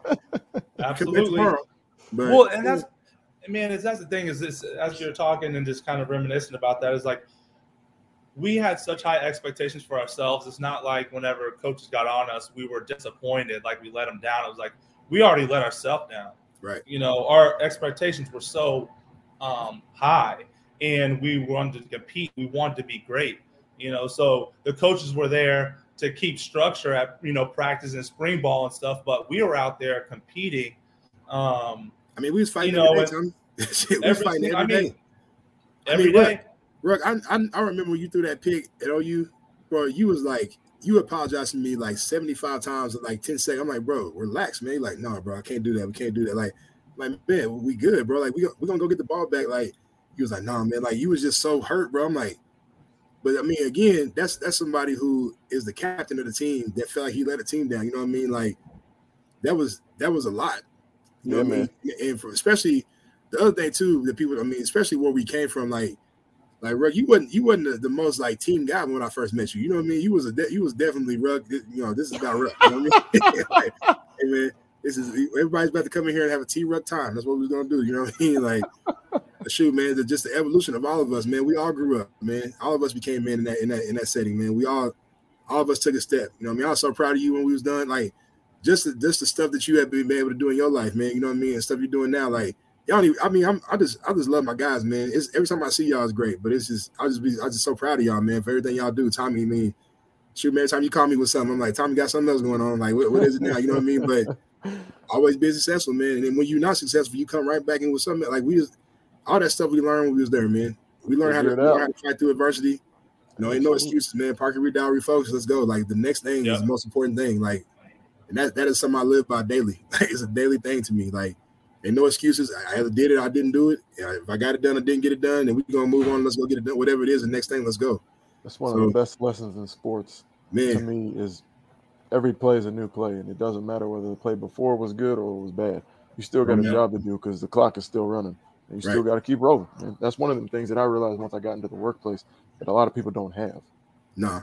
Absolutely. But, well, and that's, man, is that's the thing is this as you're talking and just kind of reminiscing about that is like we had such high expectations for ourselves. It's not like whenever coaches got on us, we were disappointed, like we let them down. It was like we already let ourselves down. Right. You know, our expectations were so um, high, and we wanted to compete. We wanted to be great. You know, so the coaches were there to keep structure at you know practice and spring ball and stuff, but we were out there competing. Um, I mean, we was fighting you know, every day. we was fighting every I mean, day. Every I mean, day. I, I, I remember when you threw that pick at OU, bro. You was like, you apologized to me like 75 times in like 10 seconds. I'm like, bro, relax, man. You're like, no, bro, I can't do that. We can't do that. Like, like, man, we good, bro. Like, we we're gonna go get the ball back. Like, he was like, nah, man. Like, you was just so hurt, bro. I'm like, but I mean, again, that's that's somebody who is the captain of the team that felt like he let a team down. You know what I mean? Like, that was that was a lot. You know yeah, what I mean? And for especially the other thing too, the people. I mean, especially where we came from, like like Ruck, you wasn't you wasn't the, the, most like team guy when I first met you. You know what I mean? You was a de- you was definitely Ruck. You know, this is about Ruck. You know what I mean? like, hey man, this is everybody's about to come in here and have a T Ruck time. That's what we're gonna do. You know what I mean? Like, shoot, man, the, just the evolution of all of us, man. We all grew up, man. All of us became men in that in that in that setting, man. We all all of us took a step. You know what I mean? I was so proud of you when we was done. Like, just the, just the stuff that you have been able to do in your life, man. You know what I mean? And stuff you're doing now, like y'all. Even, I mean, I'm, I just, I just love my guys, man. It's every time I see y'all is great, but it's just, I just be, I just so proud of y'all, man, for everything y'all do. Tommy, I mean, shoot, man, time you call me with something, I'm like, Tommy got something else going on. Like, what, what is it now? You know what I mean? But always be successful, man. And then when you're not successful, you come right back in with something like we just, all that stuff we learned when we was there, man. We learned how to, learn how to fight through adversity. You know, ain't no excuses, man. Parker Redow, refocus. Let's go. Like the next thing yeah. is the most important thing. Like, and that that is something I live by daily. it's a daily thing to me. Like, Ain't no excuses. I either did it, I didn't do it. If I got it done, I didn't get it done, and we're gonna move on. Let's go get it done. Whatever it is, the next thing, let's go. That's one so, of the best lessons in sports man. to me is every play is a new play, and it doesn't matter whether the play before was good or it was bad. You still got a job to do because the clock is still running, and you right. still got to keep rolling. And that's one of the things that I realized once I got into the workplace that a lot of people don't have. Nah.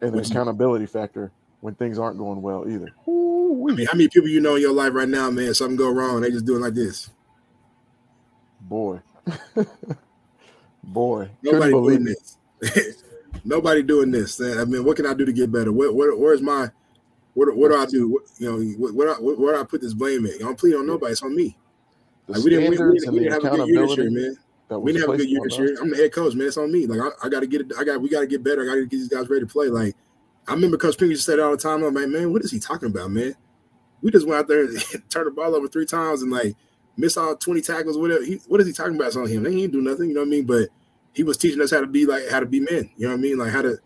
And the accountability factor when things aren't going well either. I mean, how many people you know in your life right now, man? Something go wrong, they just doing like this. Boy, boy, nobody doing this. nobody doing this. I mean, what can I do to get better? Where, where where's my what, what do I do? What, you know, what, where, where do I put this blame at? I don't plead on nobody. It's on me. Like we didn't, we, we, we didn't have a good year this year, man. We didn't have a good year this year. I'm the head coach, man. It's on me. Like I, I got to get it. I got. We got to get better. I got to get these guys ready to play. Like I remember Coach Pinkel said it all the time. I'm like, man, what is he talking about, man? We just went out there and turned the ball over three times and like missed all 20 tackles, whatever. He, what is he talking about? It's on him. They ain't do nothing, you know what I mean? But he was teaching us how to be like how to be men, you know what I mean? Like how to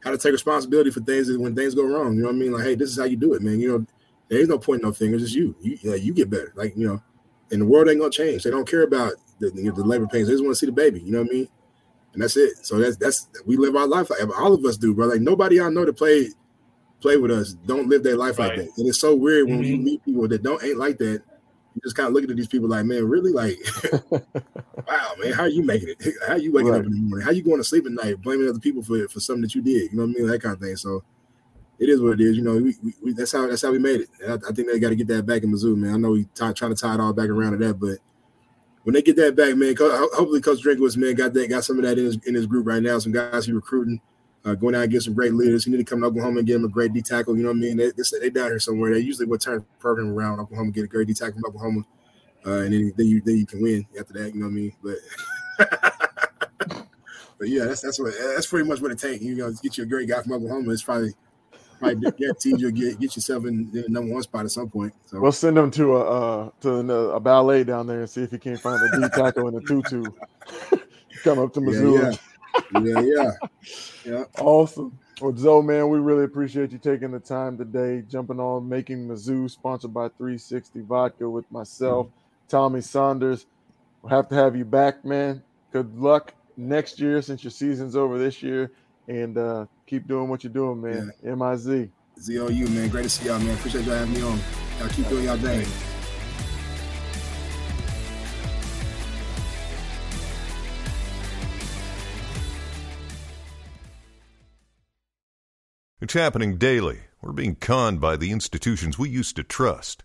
how to take responsibility for things when things go wrong. You know what I mean? Like, hey, this is how you do it, man. You know, there's no point, no fingers. It's you. You you get better. Like, you know, and the world ain't gonna change. They don't care about the, the labor pains. They just want to see the baby. You know what I mean? And that's it. So that's that's we live our life like all of us do, bro. Like nobody I know that played play with us don't live their life right. like that. And it's so weird when mm-hmm. you meet people that don't ain't like that. You just kind of looking at these people like, man, really, like, wow, man, how are you making it? How are you waking right. up in the morning? How you going to sleep at night, blaming other people for for something that you did? You know what I mean? That kind of thing. So it is what it is. You know, we, we, we that's how that's how we made it. I, I think they got to get that back in Mizzou, man. I know we t- trying to tie it all back around to that, but when they get that back, man, hopefully Coach Drinkwitz, man, got that got some of that in his in his group right now. Some guys he recruiting uh, going out and get some great leaders. He need to come to Oklahoma and get them a great D tackle. You know what I mean? They, they, they down here somewhere. They usually would turn program around Oklahoma, get a great D tackle from Oklahoma, uh, and then, then you then you can win after that. You know what I mean? But but yeah, that's that's what that's pretty much what it takes. You know, get you a great guy from Oklahoma. It's probably probably guaranteed you'll get get yourself in, the number one spot at some point. So we'll send him to a uh, to a, a ballet down there and see if he can't find a D tackle in a tutu. Come up to Missouri. Yeah, yeah yeah, yeah, yeah. Awesome. Well, Zoe, man, we really appreciate you taking the time today, jumping on Making Mizzou, sponsored by 360 Vodka with myself, Tommy Saunders. We'll have to have you back, man. Good luck next year since your season's over this year, and uh, keep doing what you're doing, man. Yeah. M-I-Z. Z-O-U, man. Great to see y'all, man. Appreciate y'all having me on. Y'all keep doing y'all thing. It's happening daily. We're being conned by the institutions we used to trust.